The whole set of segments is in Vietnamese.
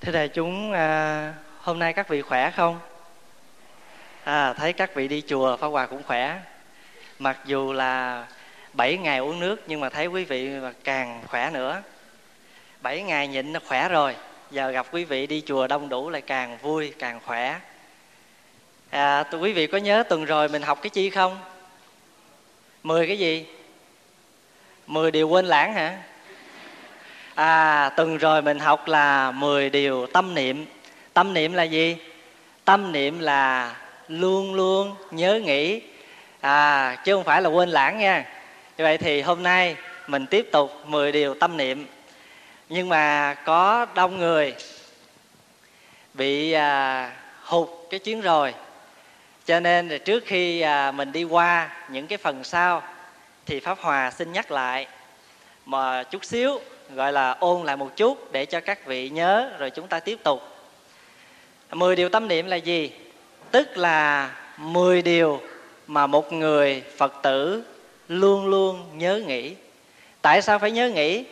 thưa đại chúng à, hôm nay các vị khỏe không? À, thấy các vị đi chùa pháp hòa cũng khỏe. Mặc dù là 7 ngày uống nước nhưng mà thấy quý vị càng khỏe nữa. 7 ngày nhịn nó khỏe rồi giờ gặp quý vị đi chùa đông đủ lại càng vui càng khỏe. À, tụi quý vị có nhớ tuần rồi mình học cái chi không? 10 cái gì? 10 điều quên lãng hả? À tuần rồi mình học là 10 điều tâm niệm. Tâm niệm là gì? Tâm niệm là luôn luôn nhớ nghĩ. À chứ không phải là quên lãng nha. Như vậy thì hôm nay mình tiếp tục 10 điều tâm niệm. Nhưng mà có đông người bị à, hụt cái chuyến rồi. Cho nên là trước khi à, mình đi qua những cái phần sau thì pháp hòa xin nhắc lại. Mà chút xíu gọi là ôn lại một chút để cho các vị nhớ, rồi chúng ta tiếp tục. 10 điều tâm niệm là gì? Tức là 10 điều mà một người phật tử luôn luôn nhớ nghĩ. Tại sao phải nhớ nghĩ?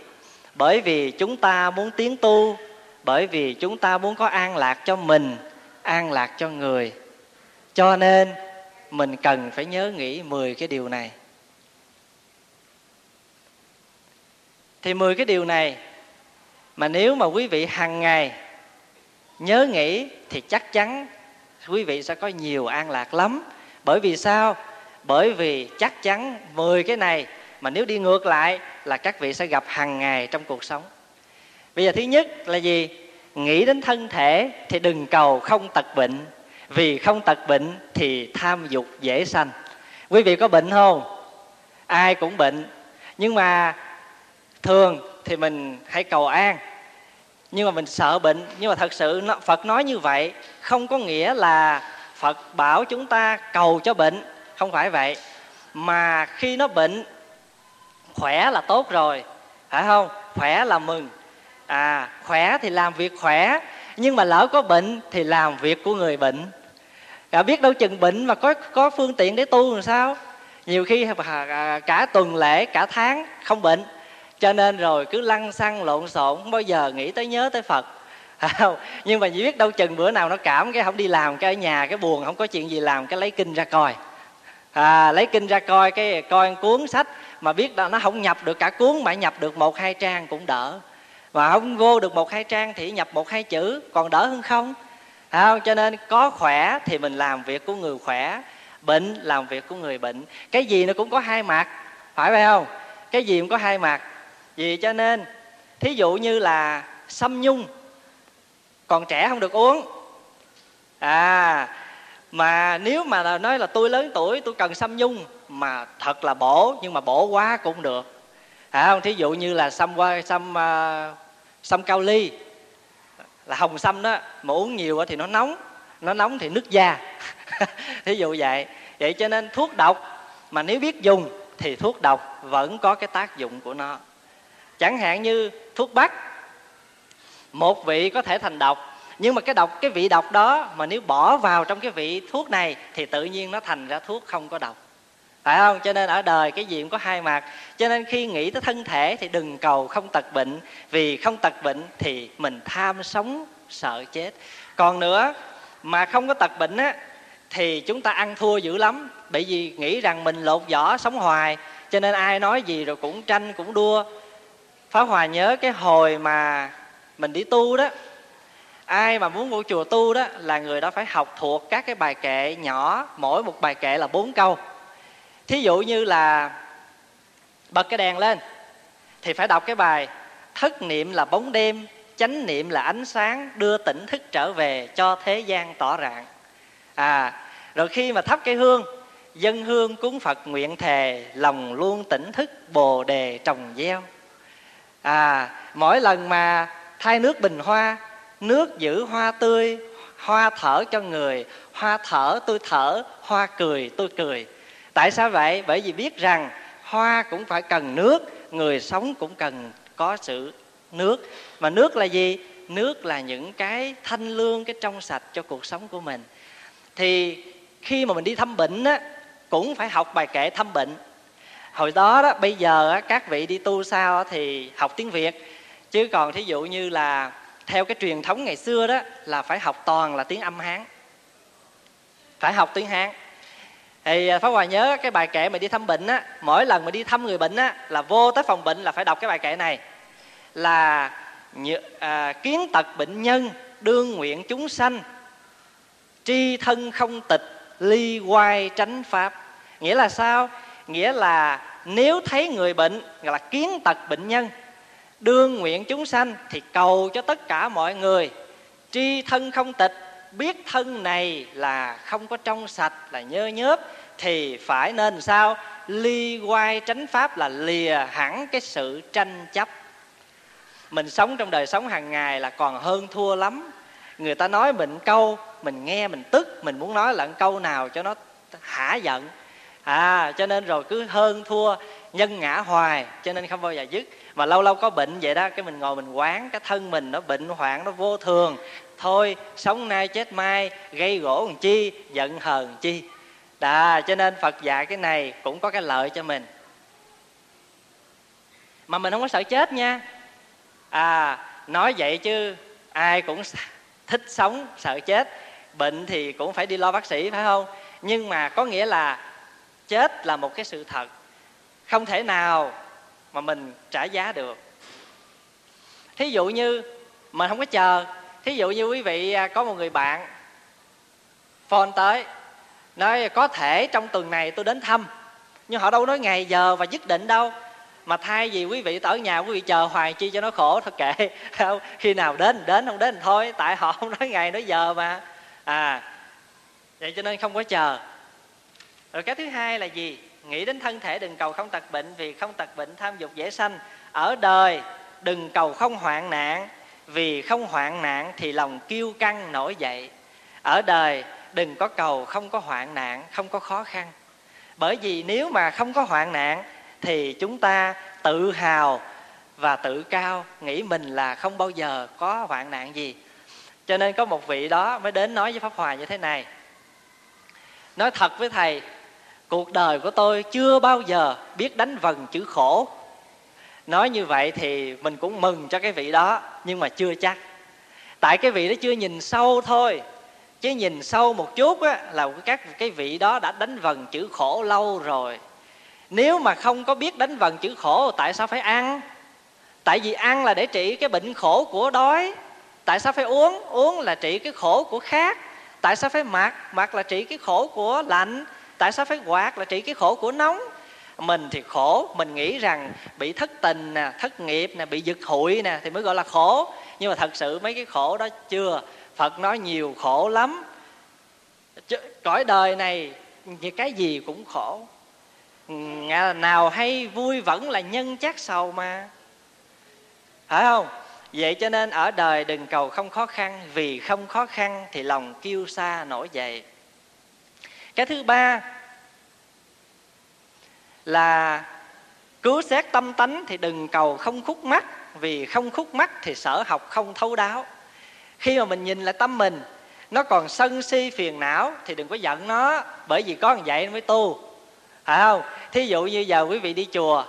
Bởi vì chúng ta muốn tiến tu, bởi vì chúng ta muốn có an lạc cho mình, an lạc cho người. Cho nên mình cần phải nhớ nghĩ 10 cái điều này. Thì 10 cái điều này mà nếu mà quý vị hàng ngày nhớ nghĩ thì chắc chắn quý vị sẽ có nhiều an lạc lắm. Bởi vì sao? Bởi vì chắc chắn 10 cái này mà nếu đi ngược lại là các vị sẽ gặp hàng ngày trong cuộc sống. Bây giờ thứ nhất là gì? Nghĩ đến thân thể thì đừng cầu không tật bệnh. Vì không tật bệnh thì tham dục dễ sanh. Quý vị có bệnh không? Ai cũng bệnh. Nhưng mà thường thì mình hãy cầu an. Nhưng mà mình sợ bệnh. Nhưng mà thật sự phật nói như vậy không có nghĩa là phật bảo chúng ta cầu cho bệnh. Không phải vậy. Mà khi nó bệnh khỏe là tốt rồi. Phải không? Khỏe là mừng. À khỏe thì làm việc khỏe. Nhưng mà lỡ có bệnh thì làm việc của người bệnh. À, biết đâu chừng bệnh mà có có phương tiện để tu làm sao? Nhiều khi à, cả tuần lễ cả tháng không bệnh cho nên rồi cứ lăn xăng lộn xộn không bao giờ nghĩ tới nhớ tới phật. Không? nhưng mà chỉ biết đâu chừng bữa nào nó cảm cái không đi làm cái ở nhà cái buồn không có chuyện gì làm cái lấy kinh ra coi. À, lấy kinh ra coi cái coi cuốn sách mà biết là nó không nhập được cả cuốn mà nhập được một hai trang cũng đỡ. Mà không vô được một hai trang thì nhập một hai chữ còn đỡ hơn không? Không cho nên có khỏe thì mình làm việc của người khỏe bệnh làm việc của người bệnh. Cái gì nó cũng có hai mặt phải phải không? Cái gì cũng có hai mặt vì cho nên thí dụ như là sâm nhung còn trẻ không được uống. À mà nếu mà nói là tôi lớn tuổi tôi cần sâm nhung mà thật là bổ nhưng mà bổ quá cũng được. À không thí dụ như là sâm qua sâm uh, sâm cao ly là hồng sâm đó mà uống nhiều thì nó nóng nó nóng thì nứt da. Thí dụ vậy. Vậy cho nên thuốc độc mà nếu biết dùng thì thuốc độc vẫn có cái tác dụng của nó chẳng hạn như thuốc bắc. Một vị có thể thành độc, nhưng mà cái độc, cái vị độc đó mà nếu bỏ vào trong cái vị thuốc này thì tự nhiên nó thành ra thuốc không có độc. Phải không? Cho nên ở đời cái gì cũng có hai mặt. Cho nên khi nghĩ tới thân thể thì đừng cầu không tật bệnh. Vì không tật bệnh thì mình tham sống, sợ chết. Còn nữa, mà không có tật bệnh á, thì chúng ta ăn thua dữ lắm. Bởi vì nghĩ rằng mình lột vỏ sống hoài. Cho nên ai nói gì rồi cũng tranh, cũng đua. Pháp Hòa nhớ cái hồi mà mình đi tu đó. Ai mà muốn vô chùa tu đó là người đó phải học thuộc các cái bài kệ nhỏ, mỗi một bài kệ là bốn câu. Thí dụ như là bật cái đèn lên thì phải đọc cái bài thất niệm là bóng đêm, chánh niệm là ánh sáng, đưa tỉnh thức trở về cho thế gian tỏ rạng. À rồi khi mà thắp cái hương, dân hương cúng phật nguyện thề, lòng luôn tỉnh thức, bồ đề trồng gieo à mỗi lần mà thay nước bình hoa, nước giữ hoa tươi, hoa thở cho người, hoa thở tôi thở, hoa cười tôi cười. Tại sao vậy? Bởi vì biết rằng hoa cũng phải cần nước, người sống cũng cần có sự nước. Mà nước là gì? Nước là những cái thanh lương, cái trong sạch cho cuộc sống của mình. Thì khi mà mình đi thăm bệnh á, cũng phải học bài kệ thăm bệnh hồi đó đó bây giờ á, các vị đi tu sao thì học tiếng việt. Chứ còn thí dụ như là theo cái truyền thống ngày xưa đó là phải học toàn là tiếng âm hán. Phải học tiếng hán. Thì à, pháp hòa nhớ cái bài kệ mà đi thăm bệnh á mỗi lần mà đi thăm người bệnh á là vô tới phòng bệnh là phải đọc cái bài kệ này. Là à, kiến tật bệnh nhân đương nguyện chúng sanh tri thân không tịch ly quay tránh pháp. Nghĩa là sao? Nghĩa là nếu thấy người bệnh, gọi là kiến tật bệnh nhân đương nguyện chúng sanh thì cầu cho tất cả mọi người, tri thân không tịch, biết thân này là không có trong sạch, là nhơ nhớp, thì phải nên sao? Ly quay tránh pháp là lìa hẳn cái sự tranh chấp. Mình sống trong đời sống hàng ngày là còn hơn thua lắm. Người ta nói mình câu, mình nghe mình tức, mình muốn nói là câu nào cho nó hả giận à cho nên rồi cứ hơn thua nhân ngã hoài cho nên không bao giờ dứt. Mà lâu lâu có bệnh vậy đó cái mình ngồi mình quán cái thân mình nó bệnh hoạn nó vô thường. Thôi sống nay chết mai gây gỗ làm chi giận hờn chi. Đà, cho nên Phật dạy cái này cũng có cái lợi cho mình. Mà mình không có sợ chết nha. À nói vậy chứ ai cũng thích sống sợ chết. Bệnh thì cũng phải đi lo bác sĩ phải không? Nhưng mà có nghĩa là chết là một cái sự thật không thể nào mà mình trả giá được. Thí dụ như mình không có chờ, thí dụ như quý vị à, có một người bạn phone tới, nói có thể trong tuần này tôi đến thăm, nhưng họ đâu nói ngày giờ và dứt định đâu, mà thay vì quý vị ở nhà quý vị chờ hoài chi cho nó khổ, thôi kệ khi nào đến đến không đến thôi, tại họ không nói ngày nói giờ mà. À vậy cho nên không có chờ rồi cái thứ hai là gì? Nghĩ đến thân thể đừng cầu không tật bệnh, vì không tật bệnh tham dục dễ sanh. Ở đời, đừng cầu không hoạn nạn, vì không hoạn nạn thì lòng kiêu căng nổi dậy. Ở đời, đừng có cầu không có hoạn nạn, không có khó khăn. Bởi vì nếu mà không có hoạn nạn, thì chúng ta tự hào và tự cao, nghĩ mình là không bao giờ có hoạn nạn gì. Cho nên có một vị đó mới đến nói với pháp hòa như thế này. Nói thật với thầy cuộc đời của tôi chưa bao giờ biết đánh vần chữ khổ. Nói như vậy thì mình cũng mừng cho cái vị đó nhưng mà chưa chắc. Tại cái vị đó chưa nhìn sâu thôi. Chứ nhìn sâu một chút á, là các cái vị đó đã đánh vần chữ khổ lâu rồi. Nếu mà không có biết đánh vần chữ khổ tại sao phải ăn? Tại vì ăn là để trị cái bệnh khổ của đói. Tại sao phải uống? Uống là trị cái khổ của khác tại sao phải mặc mặc là trị cái khổ của lạnh tại sao phải quạt là trị cái khổ của nóng? Mình thì khổ, mình nghĩ rằng bị thất tình nè, thất nghiệp nè, bị giật hụi nè thì mới gọi là khổ. Nhưng mà thật sự mấy cái khổ đó chưa. Phật nói nhiều khổ lắm. Cõi đời này cái gì cũng khổ. Nào hay vui vẫn là nhân chắc sầu mà. Phải không? Vậy cho nên ở đời đừng cầu không khó khăn, vì không khó khăn thì lòng kiêu xa nổi dậy cái thứ ba là cứu xét tâm tánh thì đừng cầu không khúc mắt vì không khúc mắt thì sở học không thấu đáo. Khi mà mình nhìn lại tâm mình, nó còn sân si phiền não thì đừng có giận nó, bởi vì có vậy nó mới tu. Phải không? Thí dụ như giờ quý vị đi chùa,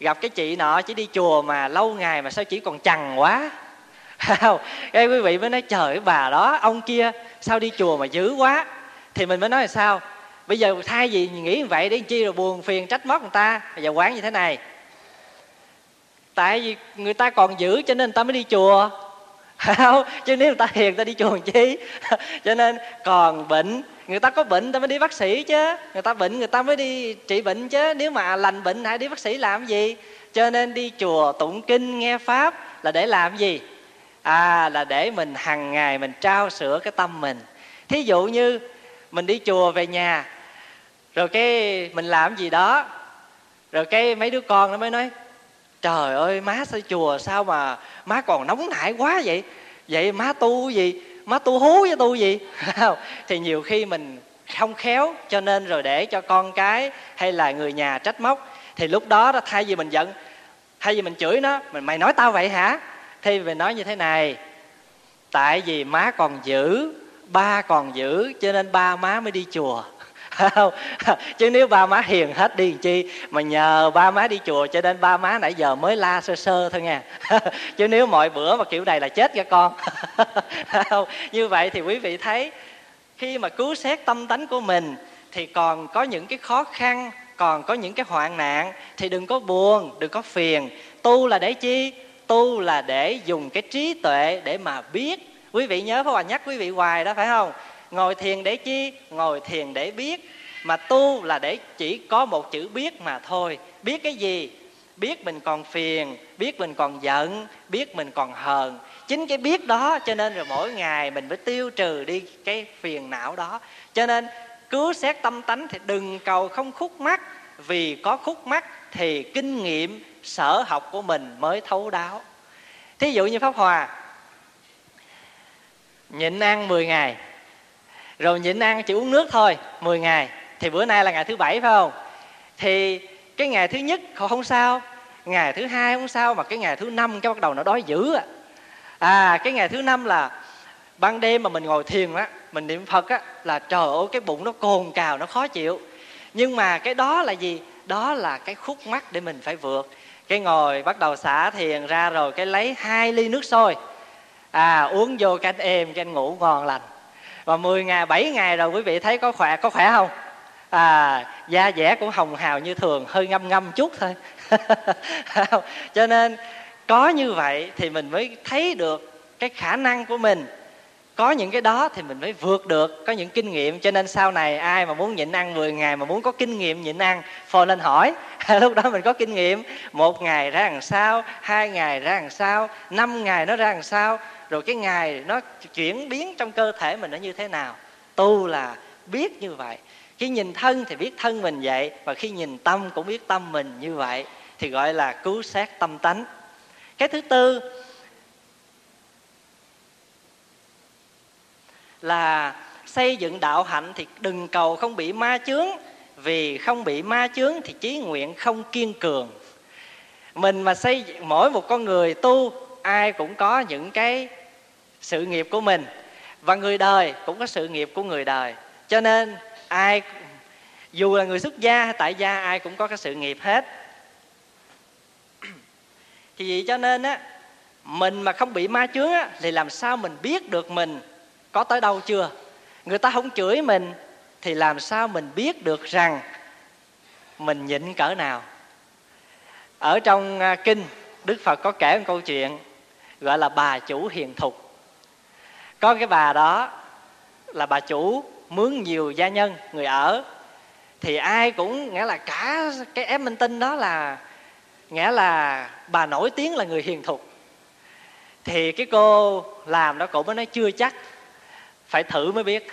gặp cái chị nọ chỉ đi chùa mà lâu ngày mà sao chỉ còn chằn quá. Không? Cái quý vị mới nói, trời bà đó, ông kia sao đi chùa mà dữ quá. Thì mình mới nói là sao? Bây giờ thay vì nghĩ như vậy để chi rồi buồn phiền trách móc người ta. Bây giờ quán như thế này. Tại vì người ta còn giữ, cho nên người ta mới đi chùa. Không, chứ nếu người ta hiền, người ta đi chùa chi? Cho nên còn bệnh, người ta có bệnh, người ta mới đi bác sĩ chứ. Người ta bệnh, người ta mới đi trị bệnh chứ. Nếu mà lành bệnh, hãy đi bác sĩ làm gì? Cho nên đi chùa tụng kinh, nghe pháp là để làm gì? À là để mình hàng ngày mình trao sửa cái tâm mình. Thí dụ như mình đi chùa về nhà. Rồi cái mình làm gì đó. Rồi cái mấy đứa con nó mới nói, trời ơi, má sao chùa sao mà má còn nóng nảy quá vậy? Vậy má tu gì? Má tu hú với tu gì? Thì nhiều khi mình không khéo, cho nên rồi để cho con cái hay là người nhà trách móc. Thì lúc đó đó, thay vì mình giận, thay vì mình chửi nó, mình, mày nói tao vậy hả? Thì mình nói như thế này, tại vì má còn giữ ba còn giữ, cho nên ba má mới đi chùa. Không chứ nếu ba má hiền hết đi chi, mà nhờ ba má đi chùa, cho nên ba má nãy giờ mới la sơ sơ thôi nha chứ nếu mọi bữa mà kiểu này là chết cho con. Không như vậy thì quý vị thấy, khi mà cứu xét tâm tánh của mình, thì còn có những cái khó khăn, còn có những cái hoạn nạn, thì đừng có buồn, đừng có phiền. Tu là để chi? Tu là để dùng cái trí tuệ để mà biết quý vị nhớ pháp hòa nhắc quý vị hoài đó, phải không? Ngồi thiền để chi? Ngồi thiền để biết. Mà tu là để chỉ có một chữ biết mà thôi. Biết cái gì? Biết mình còn phiền, biết mình còn giận, biết mình còn hờn. Chính cái biết đó, cho nên rồi mỗi ngày mình phải tiêu trừ đi cái phiền não đó. Cho nên cứu xét tâm tánh thì đừng cầu không khúc mắc. Vì có khúc mắc thì kinh nghiệm, sở học của mình mới thấu đáo. Thí dụ như pháp hòa nhịn ăn 10 ngày. Rồi nhịn ăn chỉ uống nước thôi 10 ngày. Thì bữa nay là ngày thứ bảy phải không? Thì cái ngày thứ nhất không sao ngày thứ hai không sao mà cái ngày thứ năm cái bắt đầu nó đói dữ à, à cái ngày thứ năm là ban đêm mà mình ngồi thiền á mình niệm phật á là trời ơi cái bụng nó cồn cào nó khó chịu. Nhưng mà cái đó là gì? Đó là cái khúc mắc để mình phải vượt. Cái ngồi bắt đầu xả thiền ra rồi cái lấy hai ly nước sôi à uống vô cái êm, cái ngủ ngon lành. Và 10 ngày 7 ngày rồi quý vị thấy có khỏe có khỏe không? À da dẻ cũng hồng hào như thường, hơi ngâm ngâm chút thôi. Cho nên, có như vậy thì mình mới thấy được cái khả năng của mình. Có những cái đó thì mình mới vượt được, có những kinh nghiệm. Cho nên sau này ai mà muốn nhịn ăn 10 ngày mà muốn có kinh nghiệm nhịn ăn, phone lên hỏi. Lúc đó mình có kinh nghiệm. Một ngày ra làm sao, hai ngày ra làm sao, năm ngày nó ra làm sao rồi cái ngày nó chuyển biến trong cơ thể mình nó như thế nào? Tu là biết như vậy. Khi nhìn thân thì biết thân mình vậy, và khi nhìn tâm cũng biết tâm mình như vậy, thì gọi là cứu xét tâm tánh. Cái thứ tư là xây dựng đạo hạnh thì đừng cầu không bị ma chướng. Vì không bị ma chướng thì chí nguyện không kiên cường. Mình mà xây dựng mỗi một con người tu, ai cũng có những cái sự nghiệp của mình. Và người đời cũng có sự nghiệp của người đời. Cho nên, ai, dù là người xuất gia hay tại gia ai cũng có cái sự nghiệp hết. Thì vậy cho nên á, mình mà không bị ma chướng á, thì làm sao mình biết được mình có tới đâu chưa? Người ta không chửi mình, thì làm sao mình biết được rằng mình nhịn cỡ nào? Ở trong à, kinh, đức phật có kể một câu chuyện gọi là bà chủ hiền thục có cái bà đó là bà chủ mướn nhiều gia nhân, người ở. Thì ai cũng, nghĩa là cả cái ép minh tinh đó là, nghĩa là bà nổi tiếng là người hiền thục. Thì cái cô làm đó, cổ mới nói chưa chắc, phải thử mới biết.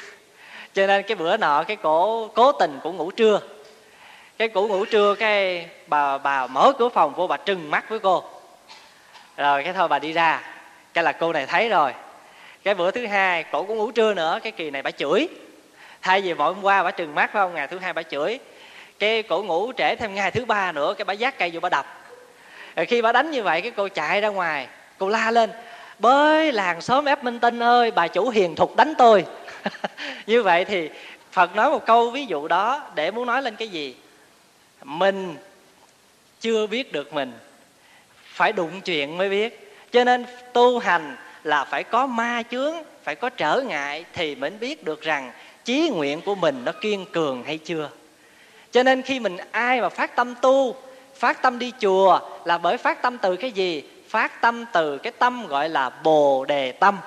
Cho nên cái bữa nọ cái cổ cố tình cũng ngủ trưa. Cái cổ ngủ trưa cái bà bà mở cửa phòng vô bà trừng mắt với cô. Rồi cái thôi bà đi ra. Cái là cô này thấy rồi cái bữa thứ hai, cổ cũng ngủ trưa nữa, cái kỳ này bà chửi. Thay vì mỗi hôm qua bà trừng mắt phải không? Ngày thứ hai bà chửi. Cái cổ ngủ trễ thêm ngày thứ ba nữa, cái bà giác cây vô bà đập. Rồi khi bà đánh như vậy, cái cô chạy ra ngoài, cô la lên, bới làng xóm ép minh tinh ơi, bà chủ hiền thục đánh tôi. Như vậy thì phật nói một câu ví dụ đó để muốn nói lên cái gì? Mình chưa biết được mình, phải đụng chuyện mới biết. Cho nên tu hành là phải có ma chướng, phải có trở ngại thì mới biết được rằng chí nguyện của mình nó kiên cường hay chưa. Cho nên khi mình ai mà phát tâm tu, phát tâm đi chùa là bởi phát tâm từ cái gì? Phát tâm từ cái tâm gọi là bồ đề tâm.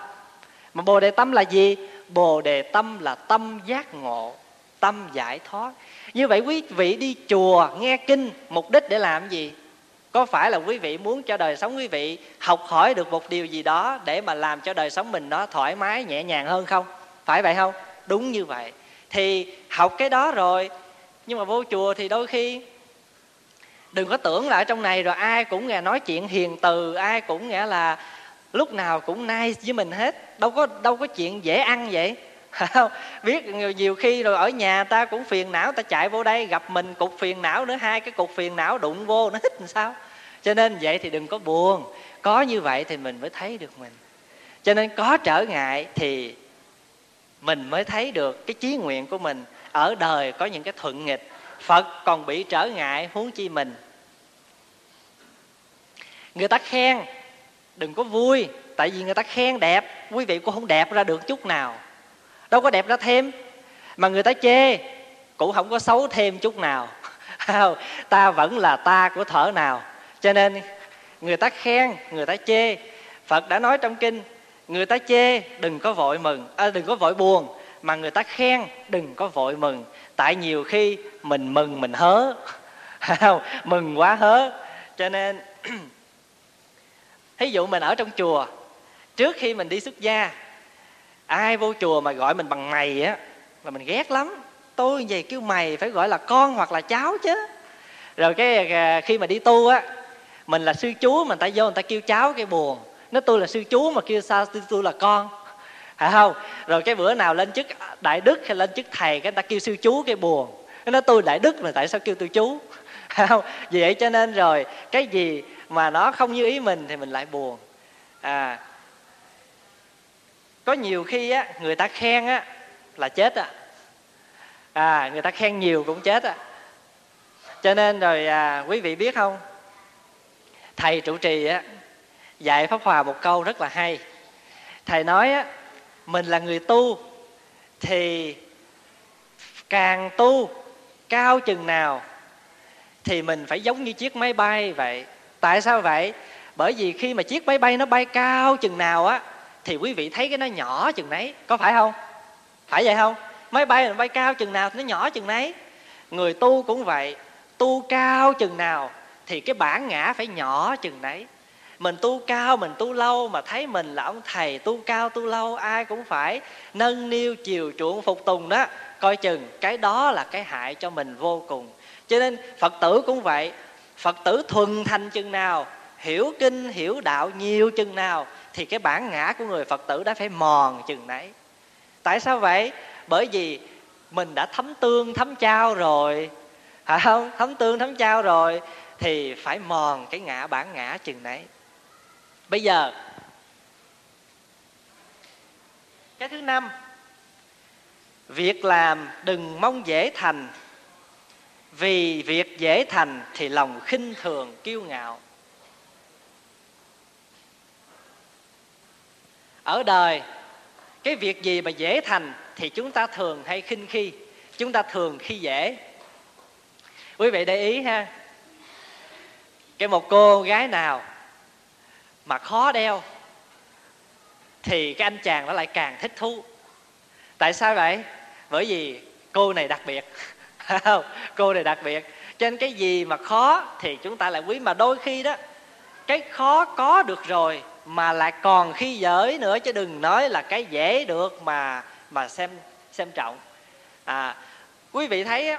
Mà bồ đề tâm là gì? Bồ đề tâm là tâm giác ngộ, tâm giải thoát. Như vậy quý vị đi chùa nghe kinh, mục đích để làm gì? Có phải là quý vị muốn cho đời sống quý vị học hỏi được một điều gì đó để mà làm cho đời sống mình nó thoải mái, nhẹ nhàng hơn không? Phải vậy không? Đúng như vậy. Thì học cái đó rồi, nhưng mà vô chùa thì đôi khi đừng có tưởng là ở trong này rồi ai cũng nghe nói chuyện hiền từ, ai cũng nghĩa là lúc nào cũng nice với mình hết. Đâu có đâu có chuyện dễ ăn vậy không, biết nhiều khi rồi ở nhà ta cũng phiền não, ta chạy vô đây gặp mình, cục phiền não nữa, hai cái cục phiền não đụng vô, nó hít làm sao? Cho nên vậy thì đừng có buồn. Có như vậy thì mình mới thấy được mình. Cho nên có trở ngại thì mình mới thấy được cái chí nguyện của mình. Ở đời có những cái thuận nghịch, phật còn bị trở ngại, huống chi mình. Người ta khen, đừng có vui, tại vì người ta khen đẹp, quý vị cũng không đẹp ra được chút nào đâu có đẹp ra thêm. Mà người ta chê cũng không có xấu thêm chút nào. Ta vẫn là ta của thở nào. Cho nên người ta khen người ta chê. Phật đã nói trong kinh người ta chê đừng có vội mừng à, đừng có vội buồn. Mà người ta khen đừng có vội mừng. Tại nhiều khi mình mừng mình hớ. Mừng quá hớ. Cho nên thí dụ mình ở trong chùa trước khi mình đi xuất gia ai vô chùa mà gọi mình bằng mày á là mình ghét lắm. Tôi về kêu mày phải gọi là con hoặc là cháu chứ. Rồi cái à, khi mà đi tu á mình là sư chú mà người ta vô người ta kêu cháu cái buồn. Nó tôi là sư chú mà kêu sao tôi, tôi là con? Phải không? Rồi cái bữa nào lên chức đại đức hay lên chức thầy cái người ta kêu sư chú cái buồn. Nó nói tôi đại đức mà tại sao kêu tôi chú? Phải không? Vì vậy cho nên rồi cái gì mà nó không như ý mình thì mình lại buồn. À có nhiều khi á người ta khen á là chết á. À người ta khen nhiều cũng chết á. Cho nên rồi à, quý vị biết không? Thầy trụ trì á dạy pháp hòa một câu rất là hay. Thầy nói á mình là người tu thì càng tu cao chừng nào thì mình phải giống như chiếc máy bay vậy. Tại sao vậy? Bởi vì khi mà chiếc máy bay nó bay cao chừng nào á thì quý vị thấy cái nó nhỏ chừng nấy có phải không? Phải vậy không? Máy bay nó bay cao chừng nào thì nó nhỏ chừng nấy người tu cũng vậy, tu cao chừng nào thì cái bản ngã phải nhỏ chừng nấy mình tu cao, mình tu lâu mà thấy mình là ông thầy tu cao tu lâu, ai cũng phải nâng niu chiều chuộng phục tùng đó. Coi chừng, cái đó là cái hại cho mình vô cùng. Cho nên phật tử cũng vậy, phật tử thuần thành chừng nào, hiểu kinh, hiểu đạo nhiều chừng nào thì cái bản ngã của người phật tử đã phải mòn chừng nấy. Tại sao vậy? Bởi vì mình đã thấm tương, thấm trao rồi. Phải không, thấm tương, thấm trao rồi thì phải mòn cái ngã, bản ngã chừng nấy. Bây giờ, cái thứ năm, việc làm đừng mong dễ thành. Vì việc dễ thành thì lòng khinh thường, kiêu ngạo. Ở đời, cái việc gì mà dễ thành thì chúng ta thường hay khinh khi, chúng ta thường khi dễ. Quý vị để ý ha, cái một cô gái nào mà khó đeo thì cái anh chàng nó lại càng thích thú. Tại sao vậy? Bởi vì cô này đặc biệt. Cô này đặc biệt. Cho nên cái gì mà khó thì chúng ta lại quý. Mà đôi khi đó, cái khó có được rồi mà lại còn khi giới nữa, chứ đừng nói là cái dễ được mà mà xem xem trọng. À quý vị thấy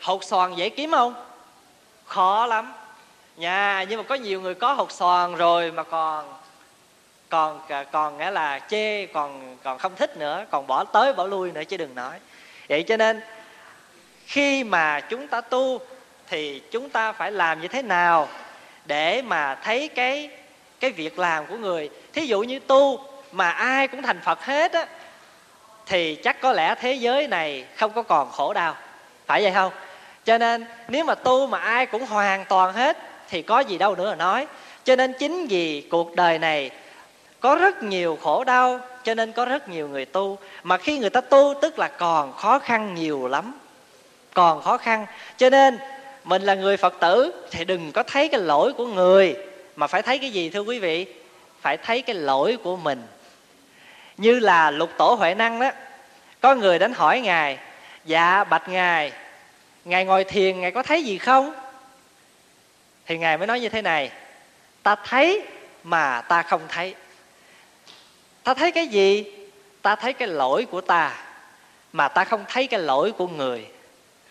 hột xoàn dễ kiếm không? Khó lắm. Nha, nhưng mà có nhiều người có hột xoàn rồi mà còn còn còn nghĩa là chê, còn còn không thích nữa, còn bỏ tới bỏ lui nữa chứ đừng nói. Vậy cho nên, khi mà chúng ta tu thì chúng ta phải làm như thế nào để mà thấy cái cái việc làm của người. Thí dụ như tu mà ai cũng thành phật hết á, thì chắc có lẽ thế giới này không có còn khổ đau. Phải vậy không? Cho nên nếu mà tu mà ai cũng hoàn toàn hết, thì có gì đâu nữa mà nói. Cho nên chính vì cuộc đời này có rất nhiều khổ đau, cho nên có rất nhiều người tu. Mà khi người ta tu, tức là còn khó khăn nhiều lắm. Còn khó khăn. Cho nên mình là người phật tử, thì đừng có thấy cái lỗi của người mà phải thấy cái gì, thưa quý vị? Phải thấy cái lỗi của mình. Như là lục tổ huệ năng đó, có người đến hỏi ngài dạ bạch ngài ngài ngồi thiền, ngài có thấy gì không? Thì ngài mới nói như thế này, ta thấy mà ta không thấy. Ta thấy cái gì? Ta thấy cái lỗi của ta, mà ta không thấy cái lỗi của người.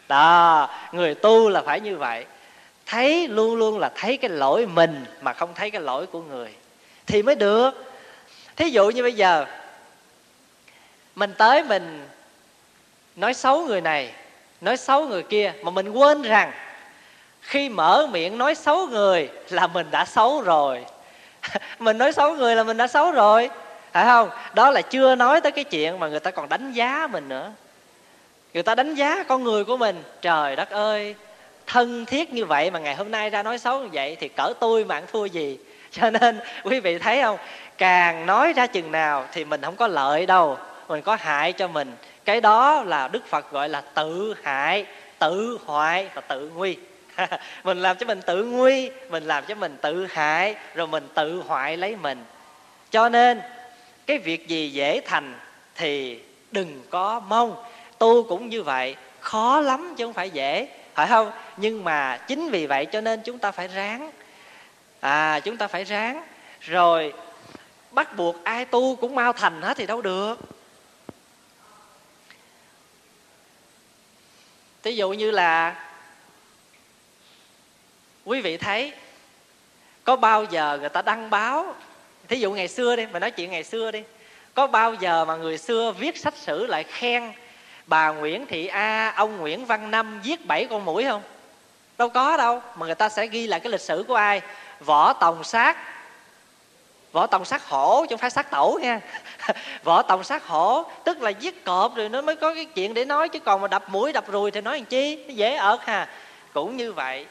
Đó, người tu là phải như vậy thấy luôn luôn là thấy cái lỗi mình mà không thấy cái lỗi của người. Thì mới được. Thí dụ như bây giờ, mình tới mình nói xấu người này, nói xấu người kia mà mình quên rằng khi mở miệng nói xấu người là mình đã xấu rồi. Mình nói xấu người là mình đã xấu rồi. Phải không? Đó là chưa nói tới cái chuyện mà người ta còn đánh giá mình nữa. Người ta đánh giá con người của mình. Trời đất ơi thân thiết như vậy mà ngày hôm nay ra nói xấu như vậy thì cỡ tôi mà ăn thua gì? Cho nên quý vị thấy không? Càng nói ra chừng nào thì mình không có lợi đâu. Mình có hại cho mình. Cái đó là đức phật gọi là tự hại, tự hoại và tự nguy. Mình làm cho mình tự nguy, mình làm cho mình tự hại, rồi mình tự hoại lấy mình. Cho nên, cái việc gì dễ thành thì đừng có mong. Tu cũng như vậy, khó lắm chứ không phải dễ phải không? Nhưng mà chính vì vậy cho nên chúng ta phải ráng. À chúng ta phải ráng. Rồi, bắt buộc ai tu cũng mau thành hết thì đâu được. Thí dụ như là, quý vị thấy, có bao giờ người ta đăng báo, thí dụ ngày xưa đi, mình nói chuyện ngày xưa đi, có bao giờ mà người xưa viết sách sử lại khen bà Nguyễn Thị A, ông Nguyễn Văn Năm giết bảy con mũi không? Đâu có đâu, mà người ta sẽ ghi lại cái lịch sử của ai? Võ tòng sát. Võ tòng sát hổ chứ không phải sát tẩu nha. Võ tòng sát hổ, tức là giết cọp rồi nó mới có cái chuyện để nói, chứ còn mà đập mũi đập rùi thì nói làm chi? Nó dễ ợt ha. Cũng như vậy,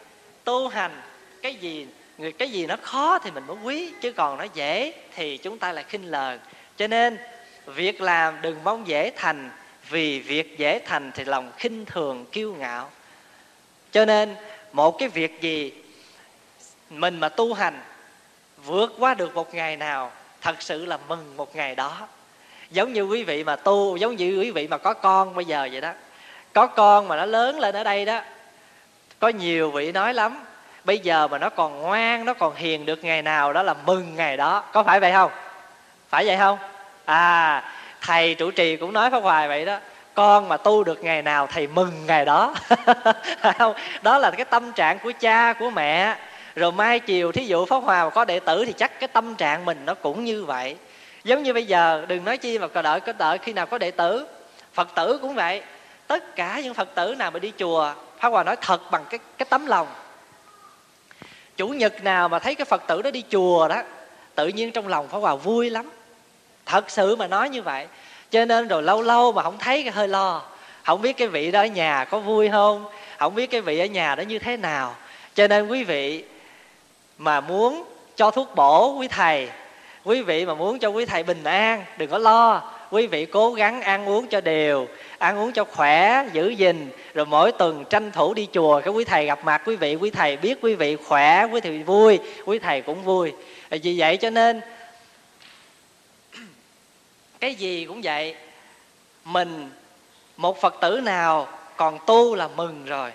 tu hành, cái gì, người, cái gì nó khó thì mình mới quý, chứ còn nó dễ thì chúng ta lại khinh lờn. Cho nên, việc làm đừng mong dễ thành vì việc dễ thành thì lòng khinh thường, kiêu ngạo. Cho nên, một cái việc gì mình mà tu hành vượt qua được một ngày nào, thật sự là mừng một ngày đó. Giống như quý vị mà tu, giống như quý vị mà có con bây giờ vậy đó. Có con mà nó lớn lên ở đây đó, có nhiều vị nói lắm, bây giờ mà nó còn ngoan, nó còn hiền được ngày nào đó là mừng ngày đó. Có phải vậy không? Phải vậy không? À thầy trụ trì cũng nói pháp hoài vậy đó, con mà tu được ngày nào thầy mừng ngày đó. Không, đó là cái tâm trạng của cha, của mẹ. Rồi mai chiều thí dụ pháp hòa mà có đệ tử thì chắc cái tâm trạng mình nó cũng như vậy. Giống như bây giờ, đừng nói chi mà có đợi có đợi khi nào có đệ tử. Phật tử cũng vậy. Tất cả những phật tử nào mà đi chùa, pháp hòa nói thật bằng cái cái tấm lòng. Chủ nhật nào mà thấy cái phật tử đó đi chùa đó, tự nhiên trong lòng pháp hòa vui lắm thật sự mà nói như vậy. Cho nên rồi lâu lâu mà không thấy cái hơi lo. Không biết cái vị đó ở nhà có vui không? Không biết cái vị ở nhà đó như thế nào. Cho nên quý vị mà muốn cho thuốc bổ quý thầy, quý vị mà muốn cho quý thầy bình an, đừng có lo. Quý vị cố gắng ăn uống cho đều, ăn uống cho khỏe, giữ gìn, rồi mỗi tuần tranh thủ đi chùa. Cái quý thầy gặp mặt quý vị, quý thầy biết quý vị khỏe, quý thầy vui, quý thầy cũng vui. Vì vậy cho nên cái gì cũng vậy. Mình, một phật tử nào còn tu là mừng rồi.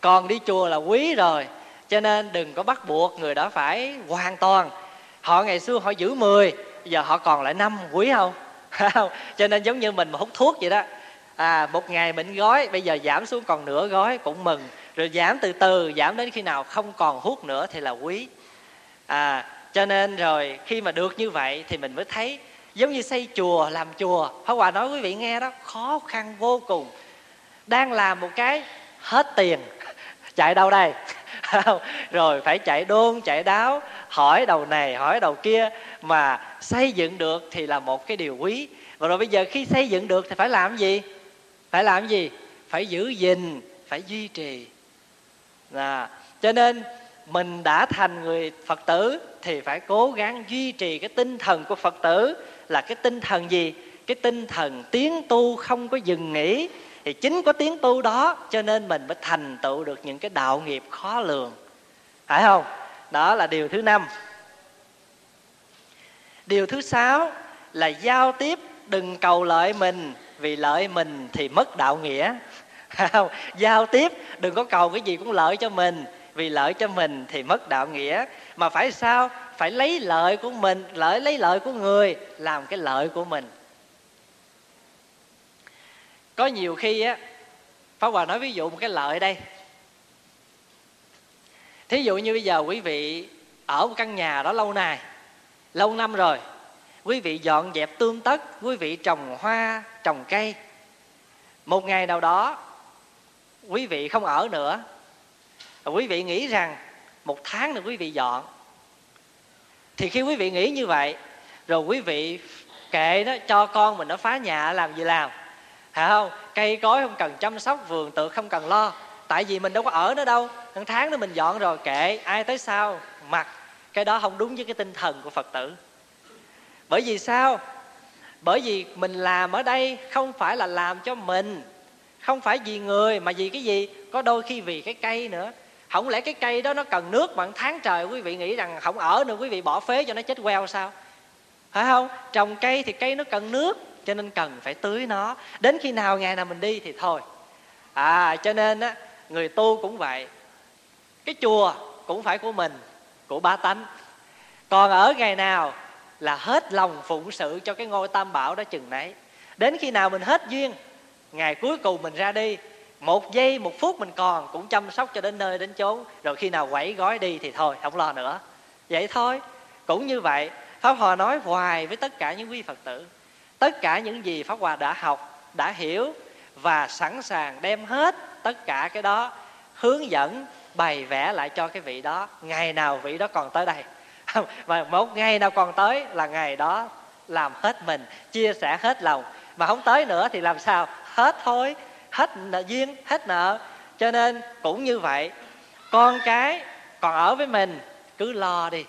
Còn đi chùa là quý rồi. Cho nên đừng có bắt buộc người đó phải hoàn toàn. Họ ngày xưa họ giữ 10 giờ họ còn lại năm, quý không. Cho nên giống như mình mà hút thuốc vậy đó. À một ngày mình gói, bây giờ giảm xuống còn nửa gói cũng mừng. Rồi giảm từ từ, giảm đến khi nào không còn hút nữa thì là quý. À cho nên rồi khi mà được như vậy thì mình mới thấy giống như xây chùa làm chùa. Pháp Hòa nói quý vị nghe đó khó khăn vô cùng. Đang làm một cái hết tiền. Chạy đâu đây? Rồi phải chạy đôn chạy đáo. Hỏi đầu này hỏi đầu kia. Mà xây dựng được thì là một cái điều quý. Và rồi bây giờ khi xây dựng được thì phải làm gì? Phải làm gì? Phải giữ gìn phải duy trì. À, cho nên mình đã thành người phật tử thì phải cố gắng duy trì cái tinh thần của phật tử là cái tinh thần gì? Cái tinh thần tiến tu không có dừng nghỉ. Thì chính có tiến tu đó, cho nên mình mới thành tựu được những cái đạo nghiệp khó lường. Phải không? Đó là điều thứ năm. Điều thứ sáu là giao tiếp, đừng cầu lợi mình, vì lợi mình thì mất đạo nghĩa. Không? giao tiếp, đừng có cầu cái gì cũng lợi cho mình, vì lợi cho mình thì mất đạo nghĩa. Mà phải sao? Phải lấy lợi của mình, lợi lấy lợi của người, làm cái lợi của mình. Có nhiều khi á, pháp hòa nói ví dụ một cái lợi đây. Thí dụ như bây giờ quý vị ở một căn nhà đó lâu nay, lâu năm rồi, quý vị dọn dẹp tương tất, quý vị trồng hoa, trồng cây. Một ngày nào đó, quý vị không ở nữa. Quý vị nghĩ rằng một tháng nữa quý vị dọn thì khi quý vị nghĩ như vậy, rồi quý vị kệ nó, cho con mình nó phá nhà, làm gì làm? Phải không? Cây cối không cần chăm sóc, vườn tược không cần lo. Tại vì mình đâu có ở nó đâu. Tháng tháng nữa mình dọn rồi, kệ. Ai tới sau, mặc. Cái đó không đúng với cái tinh thần của phật tử. Bởi vì sao? Bởi vì mình làm ở đây không phải là làm cho mình, không phải vì người, mà vì cái gì? Có đôi khi vì cái cây nữa không lẽ cái cây đó nó cần nước bằng tháng trời quý vị nghĩ rằng không ở nữa, quý vị bỏ phế cho nó chết queo sao? Phải không? Trồng cây thì cây nó cần nước, cho nên cần phải tưới nó. Đến khi nào ngày nào mình đi thì thôi. À cho nên á, người tu cũng vậy. Cái chùa cũng phải của mình, của ba tánh. Còn ở ngày nào là hết lòng phụng sự cho cái ngôi tam bảo đó chừng nấy. Đến khi nào mình hết duyên, ngày cuối cùng mình ra đi một giây, một phút mình còn, cũng chăm sóc cho đến nơi đến chốn. Rồi khi nào quẩy gói đi thì thôi, không lo nữa. Vậy thôi. Cũng như vậy, pháp hòa nói hoài với tất cả những quý phật tử. Tất cả những gì pháp hòa đã học, đã hiểu và sẵn sàng đem hết tất cả cái đó, hướng dẫn, bày vẽ lại cho cái vị đó. Ngày nào vị đó còn tới đây. Và một ngày nào còn tới là ngày đó làm hết mình, chia sẻ hết lòng. Mà không tới nữa thì làm sao? Hết thôi hết nợ duyên, hết nợ. Cho nên cũng như vậy, con cái còn ở với mình, cứ lo đi.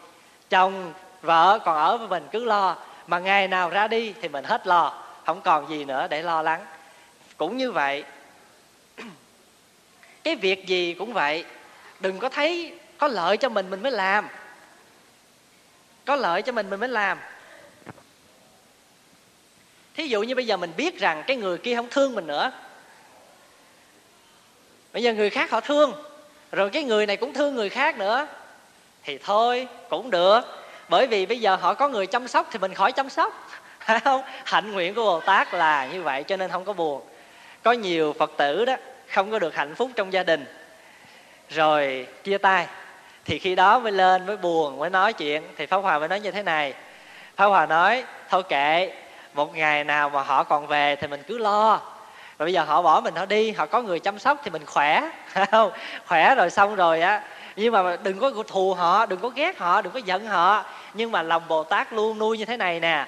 Chồng, vợ còn ở với mình, cứ lo. Mà ngày nào ra đi thì mình hết lo, không còn gì nữa để lo lắng. Cũng như vậy, cái việc gì cũng vậy. Đừng có thấy có lợi cho mình mình mới làm. Có lợi cho mình mình mới làm. Thí dụ như bây giờ mình biết rằng cái người kia không thương mình nữa bây giờ người khác họ thương. Rồi cái người này cũng thương người khác nữa. Thì thôi, cũng được. Bởi vì bây giờ họ có người chăm sóc thì mình khỏi chăm sóc. Phải không? Hạnh nguyện của bồ tát là như vậy, cho nên không có buồn. Có nhiều phật tử đó, không có được hạnh phúc trong gia đình. Rồi chia tay. Thì khi đó mới lên, mới buồn, mới nói chuyện. Thì pháp hòa mới nói như thế này. Pháp hòa nói, thôi kệ, một ngày nào mà họ còn về thì mình cứ lo rồi bây giờ họ bỏ mình, họ đi, họ có người chăm sóc thì mình khỏe không? Khỏe rồi xong rồi á. Nhưng mà đừng có thù họ, đừng có ghét họ, đừng có giận họ. Nhưng mà lòng bồ tát luôn nuôi như thế này nè.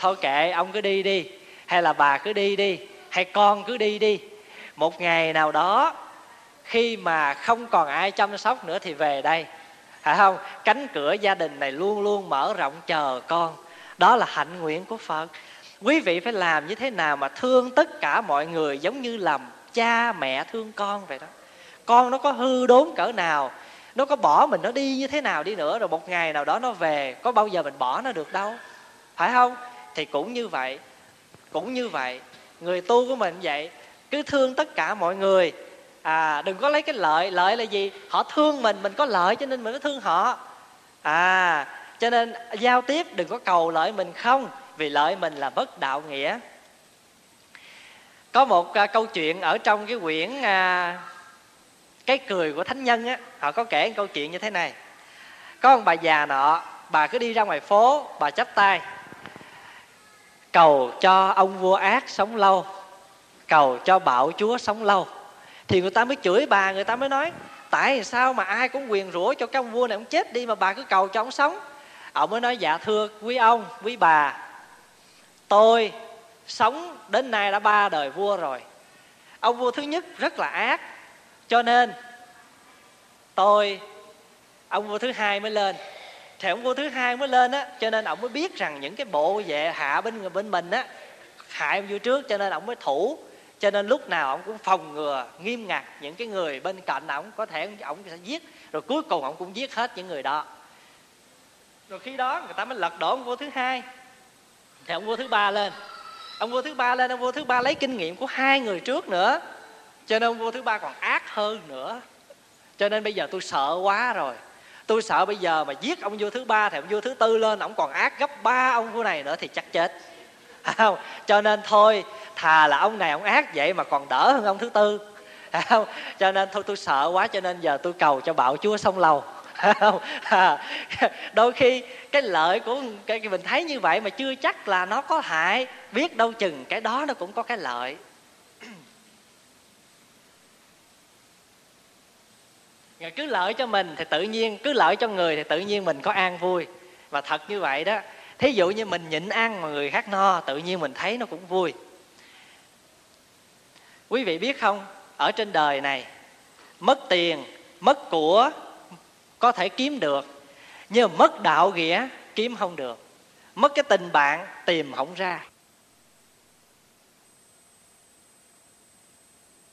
Thôi kệ, ông cứ đi đi. Hay là bà cứ đi đi. Hay con cứ đi đi. Một ngày nào đó, khi mà không còn ai chăm sóc nữa thì về đây. Phải không? Cánh cửa gia đình này luôn luôn mở rộng chờ con. Đó là hạnh nguyện của phật quý vị phải làm như thế nào mà thương tất cả mọi người giống như làm cha mẹ thương con vậy đó? Con nó có hư đốn cỡ nào? Nó có bỏ mình nó đi như thế nào đi nữa rồi một ngày nào đó nó về, có bao giờ mình bỏ nó được đâu? Phải không? Thì cũng như vậy, cũng như vậy, người tu của mình vậy, cứ thương tất cả mọi người. À đừng có lấy cái lợi lợi là gì? Họ thương mình mình có lợi cho nên mình mới thương họ. À cho nên giao tiếp đừng có cầu lợi mình không vì lợi mình là bất đạo nghĩa. Có một uh, câu chuyện ở trong cái quyển uh, cái cười của thánh nhân á họ có kể một câu chuyện như thế này. Có một bà già nọ bà cứ đi ra ngoài phố bà chắp tay cầu cho ông vua ác sống lâu cầu cho bạo chúa sống lâu. Thì người ta mới chửi bà người ta mới nói tại sao mà ai cũng quyền rủa cho cái ông vua này ông chết đi mà bà cứ cầu cho ông sống? Ông mới nói dạ thưa quý ông quý bà tôi sống đến nay đã ba đời vua rồi. Ông vua thứ nhất rất là ác. Cho nên, tôi, ông vua thứ hai mới lên. Thì ông vua thứ hai mới lên á, cho nên ông mới biết rằng những cái bộ vệ hạ bên người bên mình á hại ông vua trước, cho nên ông mới thủ. Cho nên lúc nào ông cũng phòng ngừa, nghiêm ngặt những cái người bên cạnh ông, có thể ông sẽ giết. Rồi cuối cùng ông cũng giết hết những người đó. Rồi khi đó người ta mới lật đổ ông vua thứ hai thì ông vua thứ ba lên. Ông vua thứ ba lên, ông vua thứ ba lấy kinh nghiệm của hai người trước nữa. Cho nên ông vua thứ ba còn ác hơn nữa. Cho nên bây giờ tôi sợ quá rồi. Tôi sợ bây giờ mà giết ông vua thứ ba thì ông vua thứ tư lên, ông còn ác gấp ba ông vua này nữa thì chắc chết. Không? Cho nên thôi, thà là ông này ông ác vậy mà còn đỡ hơn ông thứ tư. Không? Cho nên thôi, tôi sợ quá, cho nên giờ tôi cầu cho bạo chúa sông lầu không? À, đôi khi cái lợi của cái mình thấy như vậy mà chưa chắc là nó có hại, biết đâu chừng cái đó nó cũng có cái lợi. Ngài cứ lợi cho mình thì tự nhiên, cứ lợi cho người thì tự nhiên mình có an vui. Và thật như vậy đó, thí dụ như mình nhịn ăn mà người khác no, tự nhiên mình thấy nó cũng vui. Quý vị biết không? Ở trên đời này, mất tiền, mất của có thể kiếm được. Nhưng mà mất đạo nghĩa kiếm không được. Mất cái tình bạn tìm không ra.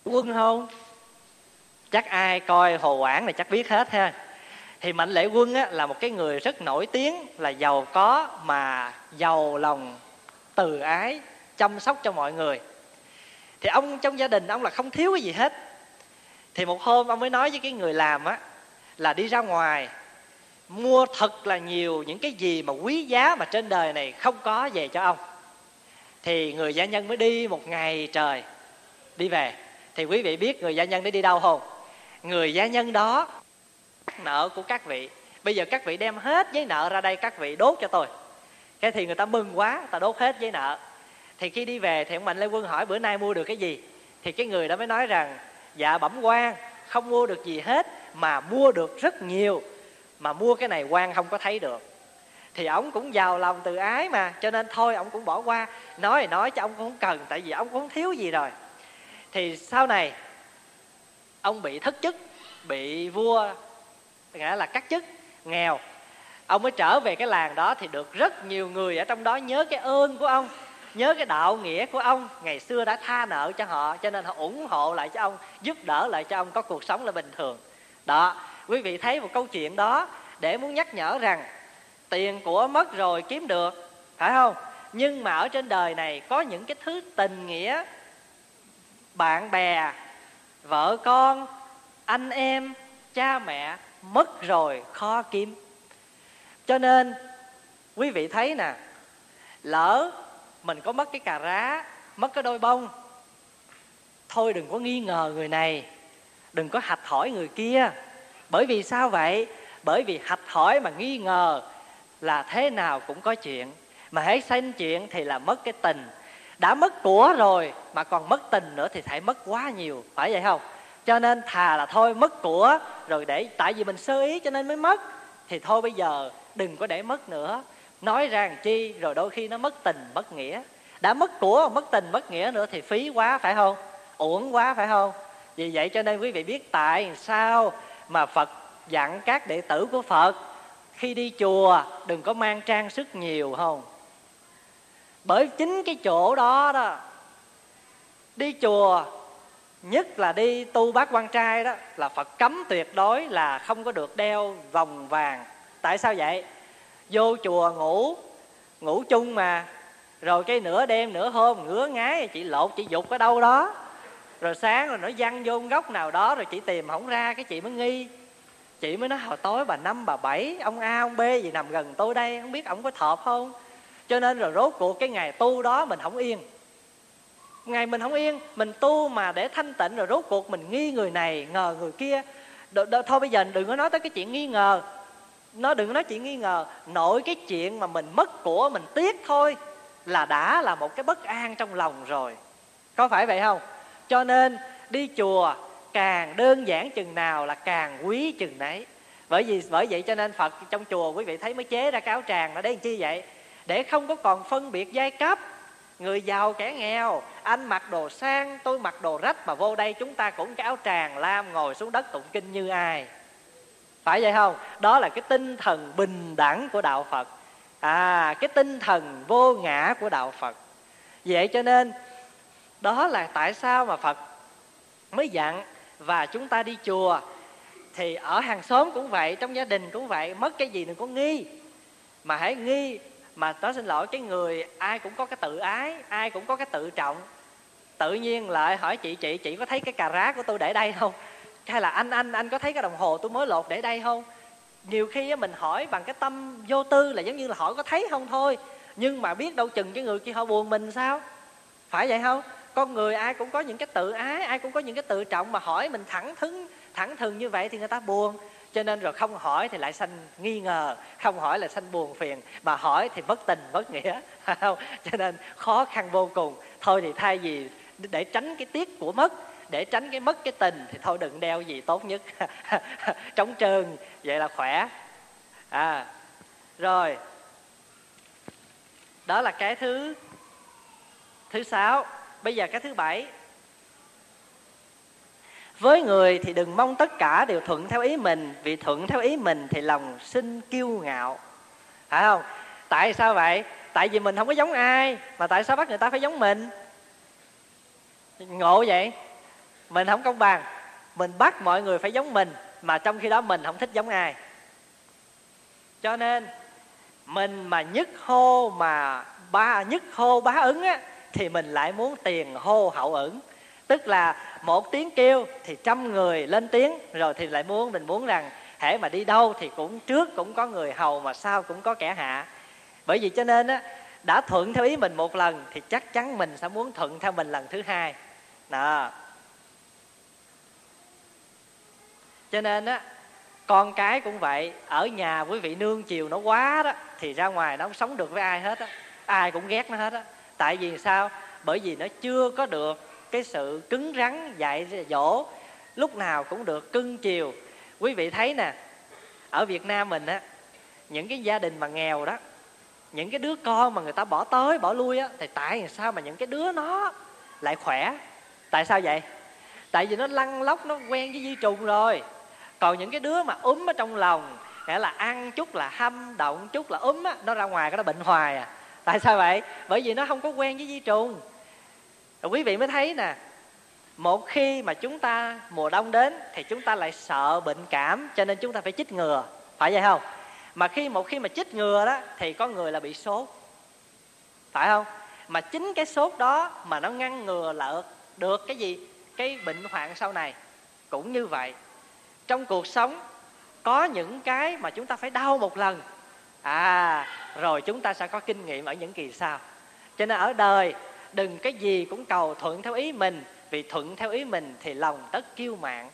Quân không? Chắc ai coi hồ quảng này chắc biết hết ha. Thì mạnh lệ quân á, là một cái người rất nổi tiếng là giàu có mà giàu lòng từ ái chăm sóc cho mọi người. Thì ông trong gia đình ông là không thiếu cái gì hết. Thì một hôm ông mới nói với cái người làm á là đi ra ngoài. Mua thật là nhiều những cái gì mà quý giá mà trên đời này không có về cho ông. Thì người gia nhân mới đi một ngày trời, đi về. Thì quý vị biết người gia nhân để đi đâu không? Người gia nhân đó, nợ của các vị. Bây giờ các vị đem hết giấy nợ ra đây, các vị đốt cho tôi. Cái thì người ta mừng quá ta đốt hết giấy nợ. Thì khi đi về thì ông mạnh lê quân hỏi, bữa nay mua được cái gì? Thì cái người đó mới nói rằng dạ bẩm quan, không mua được gì hết mà mua được rất nhiều, mà mua cái này quan không có thấy được. Thì ông cũng giàu lòng từ ái mà, cho nên thôi ông cũng bỏ qua. Nói thì nói cho ông cũng không cần, tại vì ông cũng không thiếu gì rồi. Thì sau này, ông bị thất chức, bị vua, nghĩa là cắt chức, nghèo. Ông mới trở về cái làng đó thì được rất nhiều người ở trong đó nhớ cái ơn của ông, nhớ cái đạo nghĩa của ông. Ngày xưa đã tha nợ cho họ, cho nên họ ủng hộ lại cho ông, giúp đỡ lại cho ông, có cuộc sống là bình thường đó, quý vị thấy một câu chuyện đó để muốn nhắc nhở rằng tiền của mất rồi kiếm được, phải không? Nhưng mà ở trên đời này có những cái thứ tình nghĩa, bạn bè, vợ con, anh em, cha mẹ mất rồi khó kiếm. Cho nên, quý vị thấy nè, lỡ mình có mất cái cà rá, mất cái đôi bông, thôi đừng có nghi ngờ người này đừng có hạch hỏi người kia. Bởi vì sao vậy? Bởi vì hạch hỏi mà nghi ngờ là thế nào cũng có chuyện. Mà hãy sanh chuyện thì là mất cái tình. Đã mất của rồi mà còn mất tình nữa thì phải mất quá nhiều. Phải vậy không? Cho nên thà là thôi mất của rồi để, tại vì mình sơ ý cho nên mới mất. Thì thôi bây giờ, đừng có để mất nữa. Nói rằng chi, rồi đôi khi nó mất tình, mất nghĩa. Đã mất của, mất tình, mất nghĩa nữa thì phí quá, phải không? Uổng quá, phải không? Vì vậy cho nên quý vị biết tại sao mà phật dặn các đệ tử của phật khi đi chùa đừng có mang trang sức nhiều không? Bởi chính cái chỗ đó đó, đi chùa, nhất là đi tu bát quan trai đó, là phật cấm tuyệt đối là không có được đeo vòng vàng. Tại sao vậy? Vô chùa ngủ ngủ chung mà. Rồi cái nửa đêm, nửa hôm ngứa ngái chị lột, chị dục ở đâu đó rồi sáng rồi nó văng vô góc nào đó, rồi chị tìm không ra, cái chị mới nghi. Chị mới nói, hồi tối bà năm, bà bảy, ông a, ông b gì nằm gần tôi đây, không biết ông có thọp không? Cho nên rồi rốt cuộc cái ngày tu đó mình không yên. Ngày mình không yên, mình tu mà để thanh tịnh rồi rốt cuộc mình nghi người này, ngờ người kia. Đ- đ- thôi bây giờ đừng có nói tới cái chuyện nghi ngờ. Nó đừng có nói chuyện nghi ngờ. Nội cái chuyện mà mình mất của mình tiếc thôi là đã là một cái bất an trong lòng rồi. Có phải vậy không? Cho nên, đi chùa càng đơn giản chừng nào là càng quý chừng nấy. bởi vì, bởi vậy cho nên phật trong chùa quý vị thấy mới chế ra cái áo tràng là để làm chi vậy? Để không có còn phân biệt giai cấp. Người giàu kẻ nghèo, anh mặc đồ sang, tôi mặc đồ rách mà vô đây chúng ta cũng cái áo tràng lam ngồi xuống đất tụng kinh như ai. Phải vậy không? Đó là cái tinh thần bình đẳng của đạo phật. À cái tinh thần vô ngã của đạo phật. Vậy cho nên đó là tại sao mà phật mới dặn và chúng ta đi chùa. Thì ở hàng xóm cũng vậy, trong gia đình cũng vậy, mất cái gì đừng có nghi. Mà hãy nghi mà tớ xin lỗi cái người, ai cũng có cái tự ái, ai cũng có cái tự trọng. Tự nhiên lại hỏi chị chị chị có thấy cái cà rá của tôi để đây không? Hay là anh anh anh có thấy cái đồng hồ tôi mới lột để đây không? Nhiều khi mình hỏi bằng cái tâm vô tư là giống như là hỏi có thấy không thôi. Nhưng mà biết đâu chừng cái người kia họ buồn mình sao? Phải vậy không? Con người ai cũng có những cái tự ái, ai cũng có những cái tự trọng mà hỏi mình thẳng thừng thẳng thừng như vậy thì người ta buồn. Cho nên rồi không hỏi thì lại sanh nghi ngờ, không hỏi là sanh buồn phiền, mà hỏi thì mất tình, mất nghĩa. Không cho nên khó khăn vô cùng. Thôi thì thay vì để tránh cái tiếc của mất, để tránh cái mất cái tình thì thôi đừng đeo gì tốt nhất. Trống trơn, vậy là khỏe. À rồi. Đó là cái thứ thứ sáu bây giờ cái thứ bảy. Với người thì đừng mong tất cả đều thuận theo ý mình, vì thuận theo ý mình thì lòng sinh kiêu ngạo. Phải không? Tại sao vậy? Tại vì mình không có giống ai, mà tại sao bắt người ta phải giống mình? Ngộ vậy? Mình không công bằng. Mình bắt mọi người phải giống mình, mà trong khi đó mình không thích giống ai. Cho nên, mình mà nhất hô mà ba, nhất hô bá ứng á thì mình lại muốn tiền hô hậu ẩn tức là một tiếng kêu thì trăm người lên tiếng, rồi thì lại muốn, mình muốn rằng, hễ mà đi đâu thì cũng trước cũng có người hầu mà sau cũng có kẻ hạ. Bởi vì cho nên á, đã thuận theo ý mình một lần thì chắc chắn mình sẽ muốn thuận theo mình lần thứ hai. Đó. Cho nên á, con cái cũng vậy, ở nhà quý vị nương chiều nó quá đó, thì ra ngoài nó không sống được với ai hết á. Ai cũng ghét nó hết á tại vì sao? Bởi vì nó chưa có được cái sự cứng rắn, dạy dỗ, lúc nào cũng được cưng chiều. Quý vị thấy nè, ở việt nam mình á, những cái gia đình mà nghèo đó, những cái đứa con mà người ta bỏ tới, bỏ lui á, thì tại sao mà những cái đứa nó lại khỏe? Tại sao vậy? Tại vì nó lăn lóc, nó quen với di trùng rồi. Còn những cái đứa mà ốm ở trong lòng, nghĩa là ăn chút là hâm động chút là ốm á, nó ra ngoài cái nó bệnh hoài à tại sao vậy? Bởi vì nó không có quen với di trùng. Rồi quý vị mới thấy nè, một khi mà chúng ta mùa đông đến thì chúng ta lại sợ bệnh cảm, cho nên chúng ta phải chích ngừa. Phải vậy không? Mà khi, một khi mà chích ngừa đó, thì có người là bị sốt. Phải không? Mà chính cái sốt đó mà nó ngăn ngừa lợt được cái gì? Cái bệnh hoạn sau này. Cũng như vậy, trong cuộc sống, có những cái mà chúng ta phải đau một lần à rồi chúng ta sẽ có kinh nghiệm ở những kỳ sau. Cho nên ở đời, đừng cái gì cũng cầu thuận theo ý mình, vì thuận theo ý mình thì lòng tất kiêu mạn.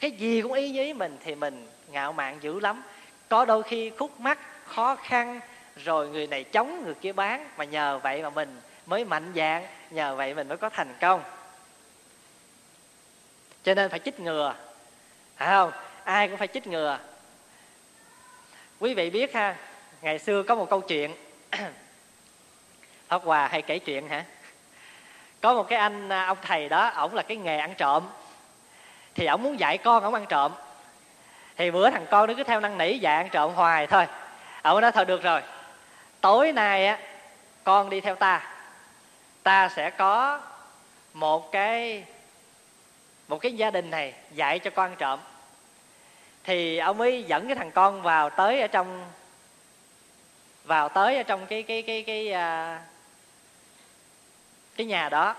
Cái gì cũng ý như ý mình thì mình ngạo mạn dữ lắm. Có đôi khi khúc mắc, khó khăn, rồi người này chống, người kia bán, mà nhờ vậy mà mình mới mạnh dạng nhờ vậy mình mới có thành công. Cho nên phải chích ngừa, phải không? Ai cũng phải chích ngừa. Quý vị biết ha ngày xưa có một câu chuyện. Pháp Hòa hay kể chuyện hả? Có một cái anh à, ông thầy đó, ổng là cái nghề ăn trộm. Thì ổng muốn dạy con ổng ăn trộm. Thì bữa thằng con nó cứ theo năn nỉ dạy ăn trộm hoài thôi. Ổng nói, thôi được rồi. Tối nay á, con đi theo ta. Ta sẽ có một cái một cái gia đình này dạy cho con ăn trộm. Thì ông ấy dẫn cái thằng con vào tới ở trong vào tới ở trong cái cái cái cái cái, cái nhà đó.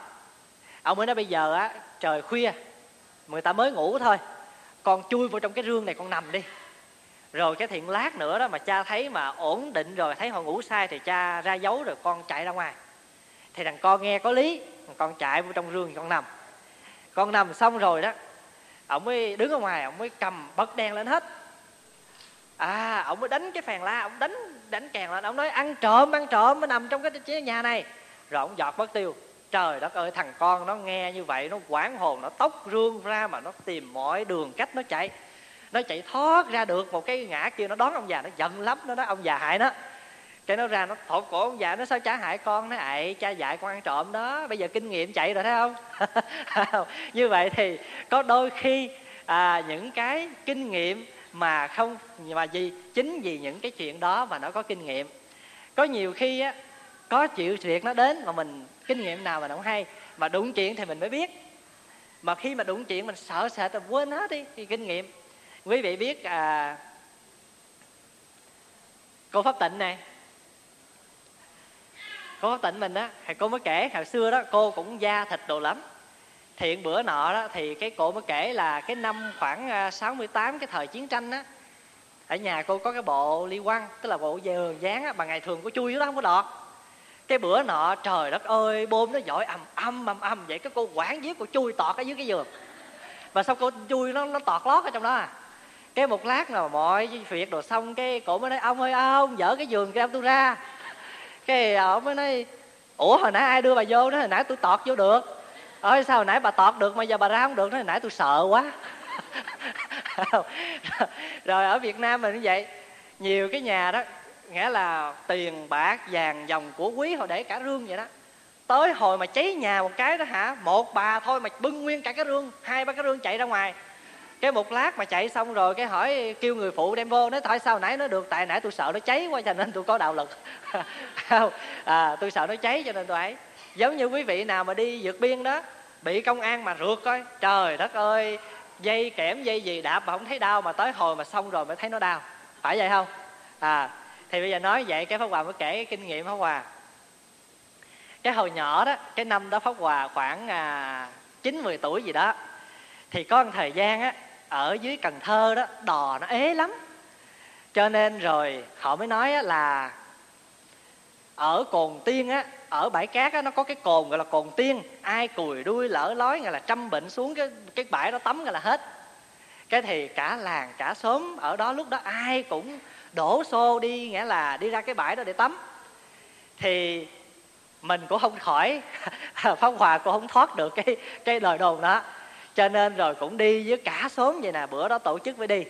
Ông mới nói bây giờ á trời khuya người ta mới ngủ thôi. Con chui vào trong cái rương này con nằm đi. Rồi cái thiện lát nữa đó mà cha thấy mà ổn định rồi thấy họ ngủ sai thì cha ra dấu rồi con chạy ra ngoài. Thì thằng con nghe có lý con chạy vào trong rương con nằm. Con nằm xong rồi đó ông mới đứng ở ngoài ông mới cầm bật đèn lên hết à ông mới đánh cái phèn la ông đánh đánh kèn lên. Ông nói ăn trộm ăn trộm mới nằm trong cái nhà này. Rồi ông giọt mất tiêu. Trời đất ơi thằng con nó nghe như vậy nó quảng hồn nó tóc rương ra mà nó tìm mọi đường cách nó chạy. Nó chạy thoát ra được một cái ngã kia nó đón ông già nó giận lắm nó nói ông già hại nó. Cái nó ra nó thột cổ ông già nó sao trả hại con nó ậy cha dạy con ăn trộm đó. Bây giờ kinh nghiệm chạy rồi thấy không? Như vậy thì có đôi khi à, những cái kinh nghiệm mà không mà gì? Chính vì những cái chuyện đó mà nó có kinh nghiệm. Có nhiều khi á có chịu chuyện nó đến mà mình kinh nghiệm nào mà không hay. Mà đụng chuyện thì mình mới biết. Mà khi mà đụng chuyện mình sợ sệt thì quên hết đi thì kinh nghiệm. Quý vị biết à, cô pháp tịnh này cô pháp tịnh mình á thì cô mới kể hồi xưa đó cô cũng da thịt đồ lắm thiện bữa nọ đó, thì cái cô mới kể là cái năm khoảng à, 68 cái thời chiến tranh á, ở nhà cô có cái bộ ly quăng tức là bộ dừa dán á, mà ngày thường cô chui đó không có đọt. Cái bữa nọ, trời đất ơi bom nó giỏi ầm âm ầm âm vậy cái cô quản giết cô chui tọt ở dưới cái giường. Và sau cô chui nó nó tọt lót ở trong đó à? Cái một lát nào mọi việc đồ xong, cái cổ mới nói, ông ơi, ông dở cái giường kia tôi ra. Cái ông mới nói, ủa, hồi nãy ai đưa bà vô đó, hồi nãy tôi tọt vô được ơi sao hồi nãy bà tọt được mà giờ bà ra không được nói nãy tôi sợ quá. Rồi ở việt nam mình như vậy nhiều cái nhà đó nghĩa là tiền bạc vàng dòng của quý họ để cả rương vậy đó. Tới hồi mà cháy nhà một cái đó hả một bà thôi mà bưng nguyên cả cái rương hai ba cái rương chạy ra ngoài. Cái một lát mà chạy xong rồi cái hỏi kêu người phụ đem vô nói tại sao nãy nó được? Tại nãy tôi sợ nó cháy quá cho nên tôi có đạo lực. À, tôi sợ nó cháy cho nên tôi ấy giống như quý vị nào mà đi vượt biên đó bị công an mà rượt coi. Trời đất ơi dây kẽm dây gì đạp mà không thấy đau mà tới hồi mà xong rồi mới thấy nó đau. Phải vậy không? À thì bây giờ nói vậy cái pháp hòa mới kể cái kinh nghiệm pháp hòa. Cái hồi nhỏ đó cái năm đó pháp hòa khoảng à, chín mười tuổi gì đó thì có một thời gian á ở dưới cần thơ đó đò nó ế lắm. Cho nên rồi họ mới nói á, là ở cồn tiên á, ở bãi cát á, nó có cái cồn gọi là cồn tiên. Ai cùi đuôi lỡ lói gọi là trăm bệnh xuống cái cái bãi đó tắm gọi là hết. Cái thì cả làng, cả xóm ở đó lúc đó ai cũng đổ xô đi, nghĩa là đi ra cái bãi đó để tắm. Thì mình cũng không khỏi, pháp hòa cũng không thoát được cái cái lời đồn đó. Cho nên rồi cũng đi với cả xóm vậy nè, bữa đó tổ chức mới đi.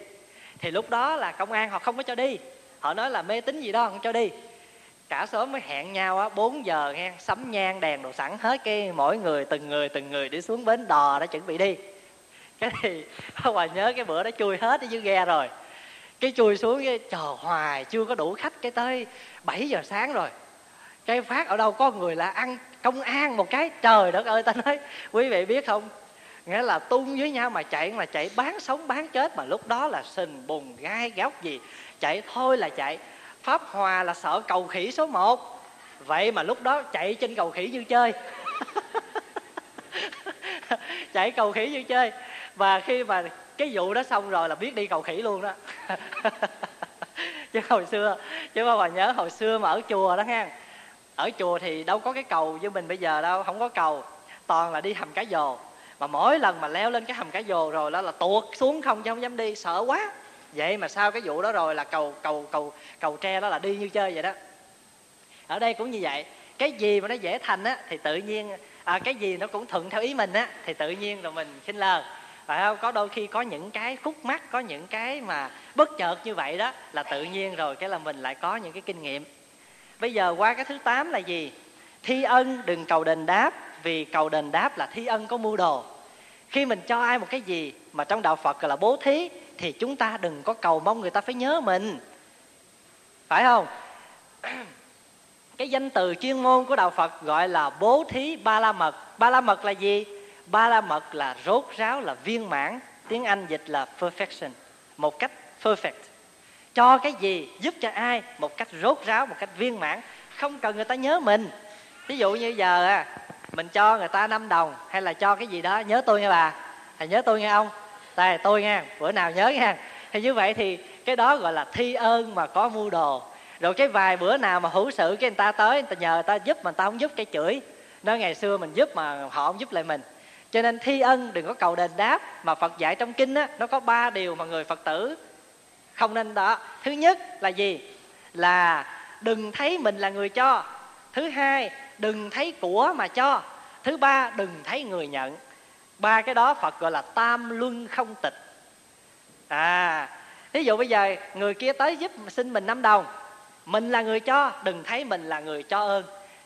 Thì lúc đó là công an họ không có cho đi. Họ nói là mê tín gì đó, không cho đi cả xóm mới hẹn nhau á 4 giờ nghe, sắm nhang, đèn đồ sẵn hết cái, mỗi người từng người từng người đi xuống bến đò đã chuẩn bị đi. Cái thì hòa nhớ cái bữa đó chui hết ở dưới ghe rồi. Cái chui xuống cái chờ hoài, chưa có đủ khách, cái tới 7 giờ sáng rồi. Cái phát ở đâu có người là ăn công an một cái, trời đất ơi, ta nói, quý vị biết không? Nghĩa là tung với nhau mà chạy mà chạy, bán sống, bán chết, mà lúc đó là sình bùn gai góc gì, chạy thôi là chạy pháp hòa là sợ cầu khỉ số 1 vậy mà lúc đó chạy trên cầu khỉ như chơi. Chạy cầu khỉ như chơi. Và khi mà cái vụ đó xong rồi là biết đi cầu khỉ luôn đó. Chứ hồi xưa, chứ mà bà nhớ hồi xưa mà ở chùa đó ha. Ở chùa thì đâu có cái cầu như mình bây giờ đâu, không có cầu. Toàn là đi hầm cá dồ. Mà mỗi lần mà leo lên cái hầm cá dồ rồi đó là tuột xuống không, chứ không dám đi. Sợ quá vậy mà sau cái vụ đó rồi là cầu cầu cầu cầu tre đó là đi như chơi vậy đó. Ở đây cũng như vậy. Cái gì mà nó dễ thành á thì tự nhiên à, cái gì nó cũng thuận theo ý mình á thì tự nhiên rồi mình khinh lờ phải không? Có đôi khi có những cái khúc mắc có những cái mà bất chợt như vậy đó là tự nhiên rồi cái là mình lại có những cái kinh nghiệm. Bây giờ qua cái thứ tám là gì? Thi ân đừng cầu đền đáp vì cầu đền đáp là thi ân có mưu đồ. Khi mình cho ai một cái gì mà trong đạo phật gọi là bố thí thì chúng ta đừng có cầu mong người ta phải nhớ mình. Phải không? Cái danh từ chuyên môn của đạo phật gọi là bố thí ba la mật. Ba la mật là gì? Ba la mật là rốt ráo, là viên mãn. Tiếng anh dịch là perfection. Một cách perfect. Cho cái gì? Giúp cho ai? Một cách rốt ráo, một cách viên mãn. Không cần người ta nhớ mình. Ví dụ như giờ mình cho người ta 5 đồng hay là cho cái gì đó, nhớ tôi nghe bà. Thầy nhớ tôi nghe ông tại tôi nghe bữa nào nhớ nghe thì như vậy thì cái đó gọi là thi ơn mà có mua đồ. Rồi cái vài bữa nào mà hữu sự cái người ta tới, người ta nhờ người ta giúp mà người ta không giúp cái chửi. Nói ngày xưa mình giúp mà họ không giúp lại mình. Cho nên thi ân đừng có cầu đền đáp mà phật dạy trong kinh á, nó có ba điều mà người phật tử không nên đó. Thứ nhất là gì? Là đừng thấy mình là người cho. Thứ hai, đừng thấy của mà cho. Thứ ba, đừng thấy người nhận ba cái đó phật gọi là tam luân không tịch. À ví dụ bây giờ người kia tới giúp xin mình 5 đồng, mình là người cho, đừng thấy mình là người cho ơn.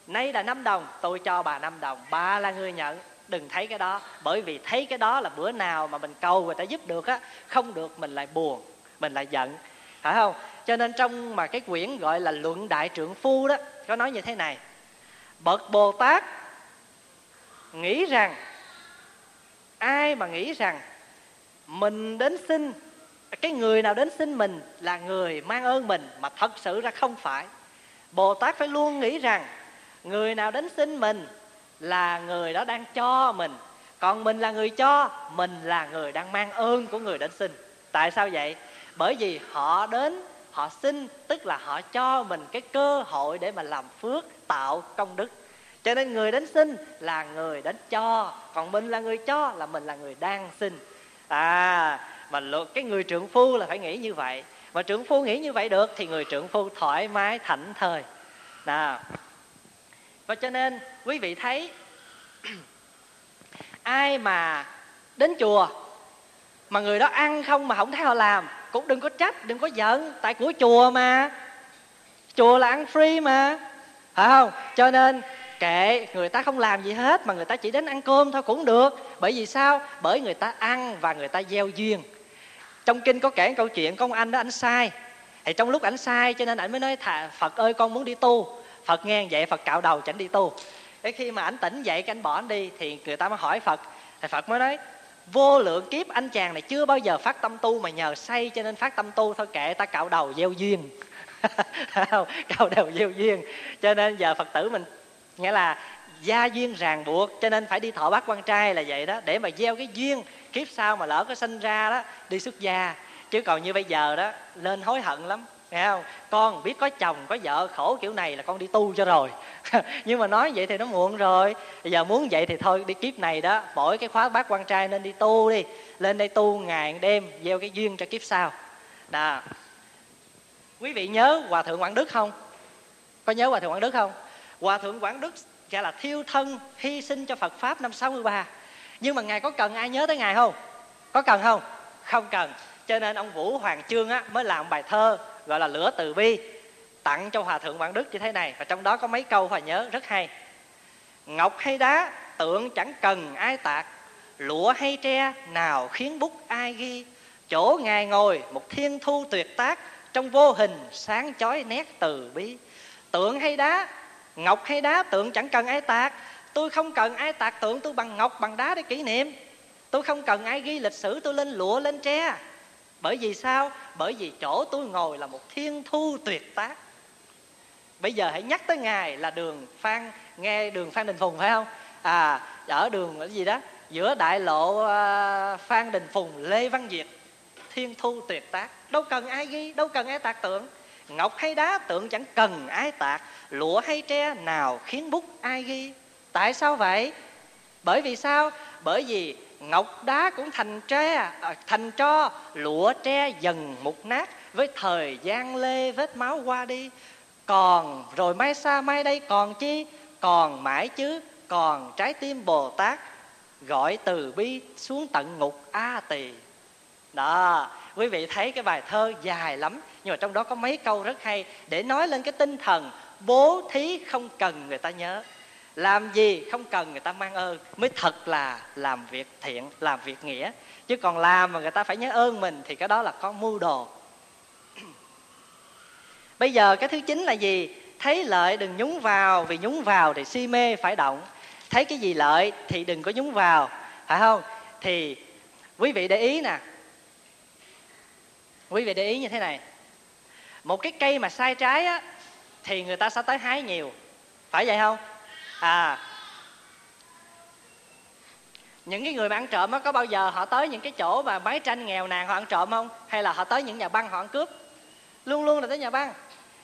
Nay là 5 đồng, tôi cho bà 5 đồng, bà là người nhận. Đừng thấy cái đó, bởi vì thấy cái đó là bữa nào mà mình cầu người ta giúp được á, không được mình lại buồn, mình lại giận. Phải không? Cho nên trong mà cái quyển gọi là luận đại trượng phu đó, có nói như thế này. Bậc bồ tát nghĩ rằng ai mà nghĩ rằng mình đến xin, cái người nào đến xin mình là người mang ơn mình mà thật sự ra không phải. Bồ tát phải luôn nghĩ rằng người nào đến xin mình là người đó đang cho mình. Còn mình là người cho, mình là người đang mang ơn của người đến xin. Tại sao vậy? Bởi vì họ đến, họ xin, tức là họ cho mình cái cơ hội để mà làm phước, tạo công đức cho nên người đến xin là người đến cho, còn mình là người cho là mình là người đang xin. À mà cái người trượng phu là phải nghĩ như vậy. Mà trưởng phu nghĩ như vậy được thì người trưởng phu thoải mái thảnh thơi. Nào. Và cho nên, quý vị thấy, ai mà đến chùa, mà người đó ăn không mà không thấy họ làm, cũng đừng có trách, đừng có giận, tại của chùa mà. Chùa là ăn free mà. Phải không? Cho nên kệ, người ta không làm gì hết mà người ta chỉ đến ăn cơm thôi cũng được. Bởi vì sao? Bởi người ta ăn và người ta gieo duyên. Trong kinh có kể câu chuyện con anh đó anh sai. Thì trong lúc ảnh sai, cho nên ảnh mới nói thà, phật ơi, con muốn đi tu. Phật nghe vậy, phật cạo đầu chẳng đi tu. Cái khi mà ảnh tỉnh dậy, cái anh bỏ anh đi, thì người ta mới hỏi phật. Thì phật mới nói, vô lượng kiếp anh chàng này chưa bao giờ phát tâm tu mà nhờ say, cho nên phát tâm tu thôi kệ, ta cạo đầu gieo duyên. Cạo đầu gieo duyên. Cho nên giờ phật tử mình nghĩa là gia duyên ràng buộc, cho nên phải đi thọ bát quan trai là vậy đó. Để mà gieo cái duyên, kiếp sau mà lỡ có sinh ra đó, đi xuất gia. Chứ còn như bây giờ đó, lên hối hận lắm, nghe không? Con biết có chồng, có vợ, khổ kiểu này là con đi tu cho rồi. Nhưng mà nói vậy thì nó muộn rồi. Bây giờ muốn vậy thì thôi, đi kiếp này đó mỗi cái khóa bát quan trai nên đi tu đi. Lên đây tu ngày đêm, gieo cái duyên cho kiếp sau. Đó. Quý vị nhớ hòa thượng quảng đức không? Có nhớ hòa thượng quảng đức không? Hòa thượng quảng đức gọi là thiêu thân hy sinh cho phật pháp năm 63 nhưng mà ngài có cần ai nhớ tới ngài không? Có cần không? Không cần. Cho nên ông vũ hoàng chương á, mới làm bài thơ gọi là lửa từ bi tặng cho hòa thượng quảng đức như thế này. Và trong đó có mấy câu phải nhớ rất hay. Ngọc hay đá tượng chẳng cần ai tạc lụa hay tre nào khiến bút ai ghi. Chỗ ngài ngồi một thiên thu tuyệt tác trong vô hình sáng chói nét từ bi. Tượng hay đá ngọc hay đá tượng chẳng cần ai tạc. Tôi không cần ai tạc tượng, tôi bằng ngọc, bằng đá để kỷ niệm. Tôi không cần ai ghi lịch sử, tôi lên lụa, lên tre. Bởi vì sao? Bởi vì chỗ tôi ngồi là một thiên thu tuyệt tác. Bây giờ hãy nhắc tới ngài là đường phan, nghe đường phan đình phùng phải không? À ở đường cái gì đó? Giữa đại lộ à, phan đình phùng, lê văn việt thiên thu tuyệt tác. Đâu cần ai ghi, đâu cần ai tạc tượng ngọc hay đá tượng chẳng cần ai tạc, lụa hay tre nào khiến bút ai ghi. Tại sao vậy? Bởi vì sao? Bởi vì ngọc đá cũng thành tre à, thành tro, lụa tre dần mục nát, với thời gian lê vết máu qua đi. Còn rồi mai xa mai đây còn chi? Còn mãi chứ, còn trái tim bồ tát gọi từ bi xuống tận ngục a tỳ. Đó, quý vị thấy cái bài thơ dài lắm nhưng mà trong đó có mấy câu rất hay để nói lên cái tinh thần, bố thí không cần người ta nhớ, làm gì không cần người ta mang ơn. Mới thật là làm việc thiện, làm việc nghĩa. Chứ còn làm mà người ta phải nhớ ơn mình thì cái đó là có mưu đồ. Bây giờ cái thứ chín là gì? Thấy lợi đừng nhúng vào, vì nhúng vào thì si mê phải động. Thấy cái gì lợi thì đừng có nhúng vào, phải không? Thì quý vị để ý nè. Quý vị để ý như thế này một cái cây mà sai trái á, thì người ta sẽ tới hái nhiều. Phải vậy không? À. Những cái người mà ăn trộm á, có bao giờ họ tới những cái chỗ mà máy tranh nghèo nàn họ ăn trộm không? Hay là họ tới những nhà băng họ ăn cướp? Luôn luôn là tới nhà băng.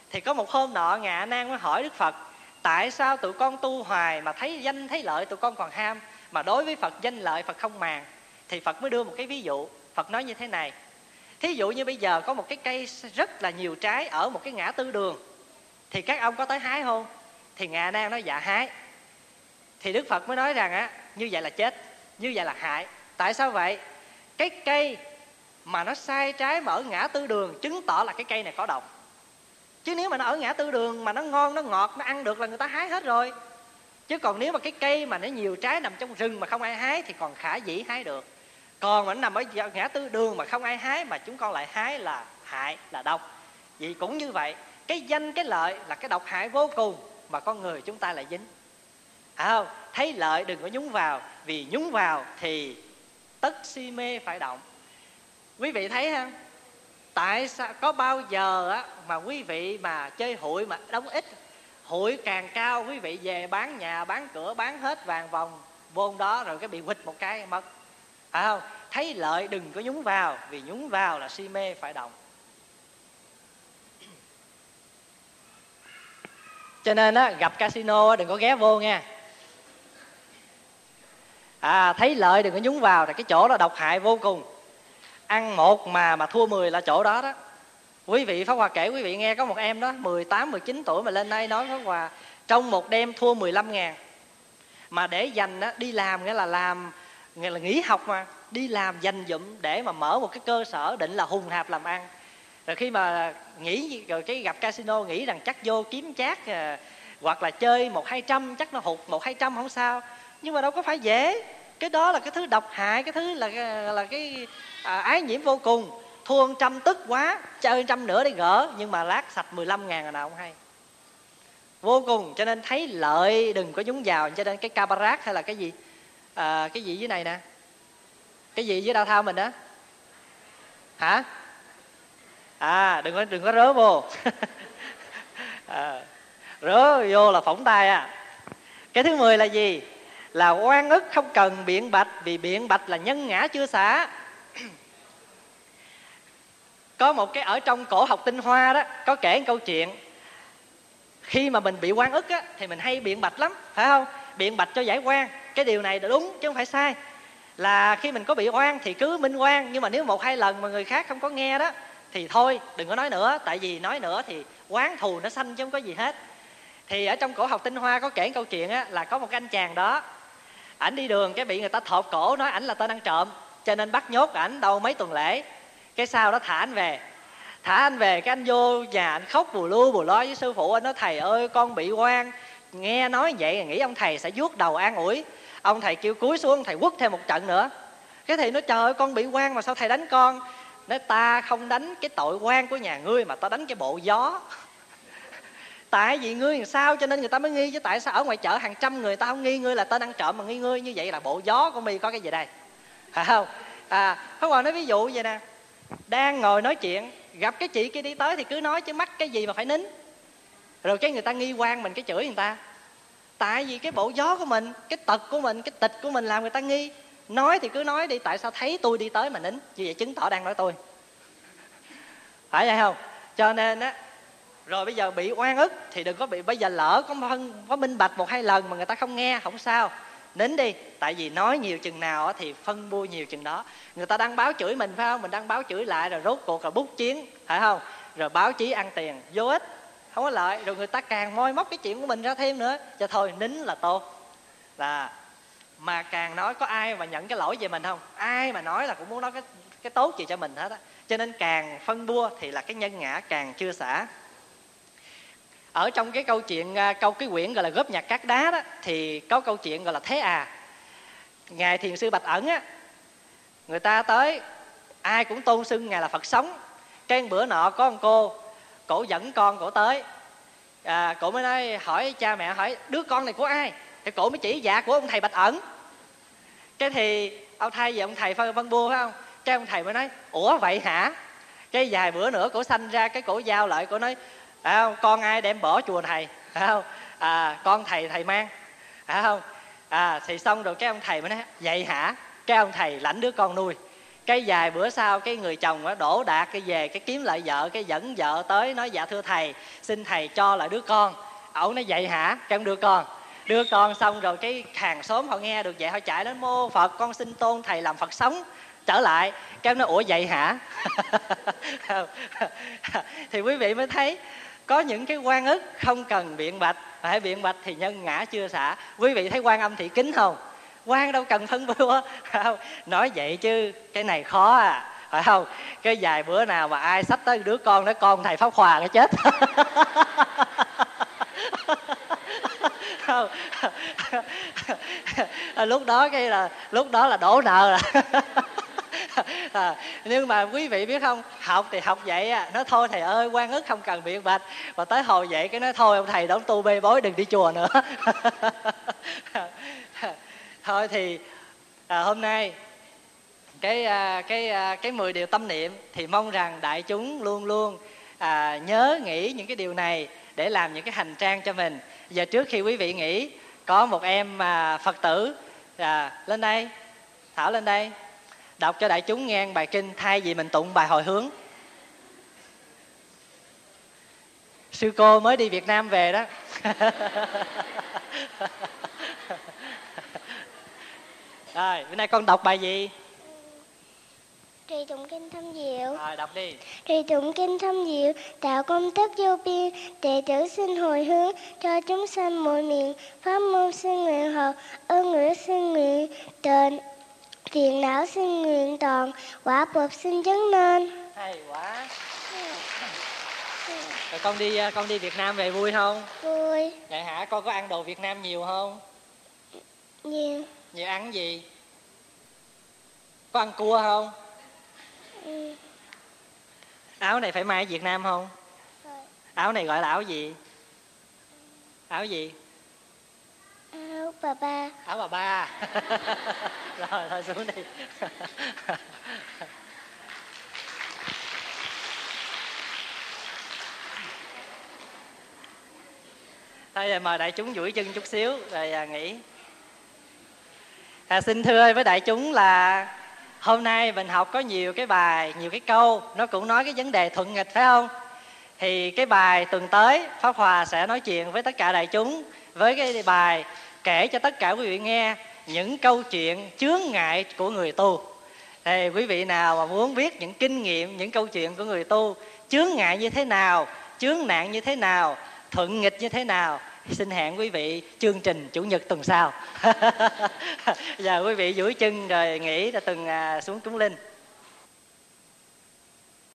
Thì có một hôm nọ ngạ nan mới hỏi đức phật, tại sao tụi con tu hoài mà thấy danh thấy lợi tụi con còn ham, mà đối với phật danh lợi phật không màng? Thì phật mới đưa một cái ví dụ. Phật nói như thế này thí dụ như bây giờ có một cái cây rất là nhiều trái ở một cái ngã tư đường, thì các ông có tới hái không? Thì ngà nan nói dạ hái. Thì đức phật mới nói rằng á, như vậy là chết, như vậy là hại. Tại sao vậy? Cái cây mà nó sai trái mà ở ngã tư đường chứng tỏ là cái cây này có độc. Chứ nếu mà nó ở ngã tư đường mà nó ngon, nó ngọt, nó ăn được là người ta hái hết rồi. Chứ còn nếu mà cái cây mà nó nhiều trái nằm trong rừng mà không ai hái thì còn khả dĩ hái được còn mà nó nằm ở ngã tư đường mà không ai hái, mà chúng con lại hái là hại, là độc. Vậy cũng như vậy, cái danh, cái lợi là cái độc hại vô cùng mà con người chúng ta lại dính. À không, thấy lợi đừng có nhúng vào, vì nhúng vào thì tất si mê phải động. Quý vị thấy không tại sao, có bao giờ á mà quý vị mà chơi hụi mà đóng ít, hụi càng cao quý vị về bán nhà, bán cửa, bán hết vàng vòng vô đó rồi cái bị quịch một cái mất phải không? Thấy lợi đừng có nhúng vào vì nhúng vào là si mê phải động. Cho nên á gặp casino đừng có ghé vô nha à thấy lợi đừng có nhúng vào là cái chỗ đó độc hại vô cùng. Ăn một mà mà thua 10 là chỗ đó đó. Quý vị Pháp Hòa kể quý vị nghe có một em đó 18, 19 tuổi mà lên đây nói Pháp Hòa trong một đêm thua 15 ngàn mà để dành đó, đi làm nghĩa là làm nghĩa là nghỉ học mà đi làm dành dụm để mà mở một cái cơ sở định là hùng hạp làm ăn. Rồi khi mà nghĩ rồi cái gặp casino nghĩ rằng chắc vô kiếm chát à, hoặc là chơi một hai trăm chắc nó hụt một hai trăm không sao. Nhưng mà đâu có phải dễ. Cái đó là cái thứ độc hại cái thứ là ờ, là cái à, ái nhiễm vô cùng. Thua trăm tức quá chơi trăm nữa để gỡ nhưng mà lát sạch 15 ngàn là nào không hay. Vô cùng cho nên thấy lợi đừng có nhúng vào cho nên cái cabaret hay là cái gì à, cái gì dưới này nè? Cái gì dưới đau thao mình đó hả? À đừng có đừng có rớ vô. À, rớ vô là phỏng tay à. Cái thứ mười là gì? Là oan ức không cần biện bạch vì biện bạch là nhân ngã chưa xả. Có một cái ở trong cổ học tinh hoa đó có kể một câu chuyện. Khi mà mình bị oan ức á, thì mình hay biện bạch lắm phải không? Biện bạch cho giải quan. Cái điều này là đúng chứ không phải sai. Là khi mình có bị oan thì cứ minh oan, nhưng mà nếu một hai lần mà người khác không có nghe đó, thì thôi, đừng có nói nữa. Tại vì nói nữa thì quán thù nó xanh chứ không có gì hết. Thì ở trong cổ học tinh hoa có kể câu chuyện á, là có một anh chàng đó, ảnh đi đường cái bị người ta thọt cổ, nói ảnh là tên ăn trộm, cho nên bắt nhốt ảnh đâu mấy tuần lễ. Cái sau đó thả anh về. Thả anh về, cái anh vô nhà anh khóc, bù lu, bù lo với sư phụ, anh nói, thầy ơi, con bị quan nghe nói vậy, nghĩ ông thầy sẽ vuốt đầu an ủi. Ông thầy kêu cúi xuống ông thầy quất thêm một trận nữa. Cái thầy nói, trời ơi, con bị quan mà sao thầy đánh con? Nói, ta không đánh cái tội quan của nhà ngươi mà ta đánh cái bộ gió. Tại vì ngươi làm sao cho nên người ta mới nghi, chứ tại sao ở ngoài chợ hàng trăm người ta không nghi ngươi là tên ăn trộm mà nghi ngươi như vậy là bộ gió của mi có cái gì đây? Phải không? À Pháp Hòa nói ví dụ vậy nè. Đang ngồi nói chuyện, gặp cái chị kia đi tới thì cứ nói, chứ mắc cái gì mà phải nín? Rồi cái người ta nghi quan mình, cái chửi người ta tại vì cái bộ gió của mình, cái tật của mình, cái tịch của mình làm người ta nghi. Nói thì cứ nói đi, tại sao thấy tôi đi tới mà nín? Như vậy chứng tỏ đang nói tôi. Phải vậy không? Cho nên á, rồi bây giờ bị oan ức thì đừng có bị, bây giờ lỡ có phân, có minh bạch một hai lần mà người ta không nghe, không sao. Nín đi, tại vì nói nhiều chừng nào thì phân bua nhiều chừng đó. Người ta đang báo chửi mình, phải không? Mình đang báo chửi lại rồi rốt cuộc là bút chiến phải không? Rồi báo chí ăn tiền, vô ích không có lợi, rồi người ta càng moi móc cái chuyện của mình ra thêm nữa. Cho thôi, nín là tốt. Là mà càng nói có ai mà nhận cái lỗi về mình không? Ai mà nói là cũng muốn nói cái cái tốt gì cho mình hết á. Cho nên càng phân bua thì là cái nhân ngã càng chưa xả. Ở trong cái câu chuyện à, câu cái quyển gọi là góp nhặt cát đá đó, thì có câu chuyện gọi là thế à. Ngài thiền sư bạch ẩn á, người ta tới, ai cũng tôn xưng ngài là phật sống. Cái bữa nọ có một cô cổ dẫn con cổ tới. À, cổ mới nói hỏi cha mẹ hỏi đứa con này của ai? Thì cổ mới chỉ dạ của ông thầy bạch ẩn. Cái thì ông thay về ông thầy phân văn bua phải không? Cái ông thầy mới nói ủa vậy hả? Cái vài bữa nữa cổ sanh ra cái cổ giao lại cổ nói à, không? Con ai đem bỏ chùa thầy? Phải không? À, con thầy thầy mang. Phải không? À thì xong rồi cái ông thầy mới nói vậy hả? Cái ông thầy lãnh đứa con nuôi cái vài bữa sau, cái người chồng đó đổ đạt cái về, cái kiếm lại vợ, cái dẫn vợ tới, nói dạ thưa thầy, xin thầy cho lại đứa con. Ổng nói, vậy hả? Cái ông đưa con. Đưa con xong rồi cái hàng xóm họ nghe được vậy, họ chạy đến, mô phật, con xin tôn thầy làm phật sống, trở lại. Cái ông nói, ủa vậy hả? Thì quý vị mới thấy có những cái quan ức không cần biện bạch. Phải biện bạch thì nhân ngã chưa xả. Quý vị thấy quan âm thị kính không? Quan đâu cần phân bua không? Nói vậy chứ cái này khó à. Phải không? Cái vài bữa nào mà ai sách tới đứa con nói con thầy pháp hòa nó chết. Không? Lúc đó cái là lúc đó là đổ nợ rồi à. à, nhưng mà quý vị biết không? Học thì học vậy à. Nó thôi thầy ơi quan ức không cần biện bạch. Và tới hồi vậy cái nói thôi ông thầy đóng tu bê bối đừng đi chùa nữa thôi thì à, hôm nay cái à, cái à, cái mười điều tâm niệm thì mong rằng đại chúng luôn luôn à, nhớ nghĩ những cái điều này để làm những cái hành trang cho mình. Giờ trước khi quý vị nghĩ có một em à, phật tử à, lên đây thảo lên đây đọc cho đại chúng nghe bài kinh thay vì mình tụng bài hồi hướng. Sư cô mới đi việt nam về đó. rồi bữa nay con đọc bài gì? Trì tụng kinh thâm diệu. Rồi đọc đi. Trì tụng kinh thâm diệu Tạo công đức vô biên Đệ tử xin hồi hướng Cho chúng sanh mọi miệng. Pháp môn xin nguyện hợp Ơn ngữ xin nguyện đền Phiền não xin nguyện toàn Quả bộp xin chứng nên Hay quá. Rồi con đi con đi việt nam về vui không? Vui. Vậy hả? Con có ăn đồ việt nam nhiều không? Nhiều nhiều ăn gì? Có ăn cua không? Ừ. áo này phải may ở việt nam không? Áo này gọi là áo gì? Áo gì? Áo bà ba. Áo bà ba. Rồi thôi xuống đi. Thôi mời đại chúng duỗi chân chút xíu rồi à, nghỉ à, xin thưa với đại chúng là hôm nay mình học có nhiều cái bài nhiều cái câu nó cũng nói cái vấn đề thuận nghịch phải không? Thì cái bài tuần tới pháp hòa sẽ nói chuyện với tất cả đại chúng với cái bài kể cho tất cả quý vị nghe những câu chuyện chướng ngại của người tu. Thì quý vị nào mà muốn biết những kinh nghiệm những câu chuyện của người tu chướng ngại như thế nào chướng nạn như thế nào thuận nghịch như thế nào xin hẹn quý vị chương trình chủ nhật tuần sau. Giờ dạ, quý vị giữ chân rồi nghỉ ra từng à, xuống chúng linh.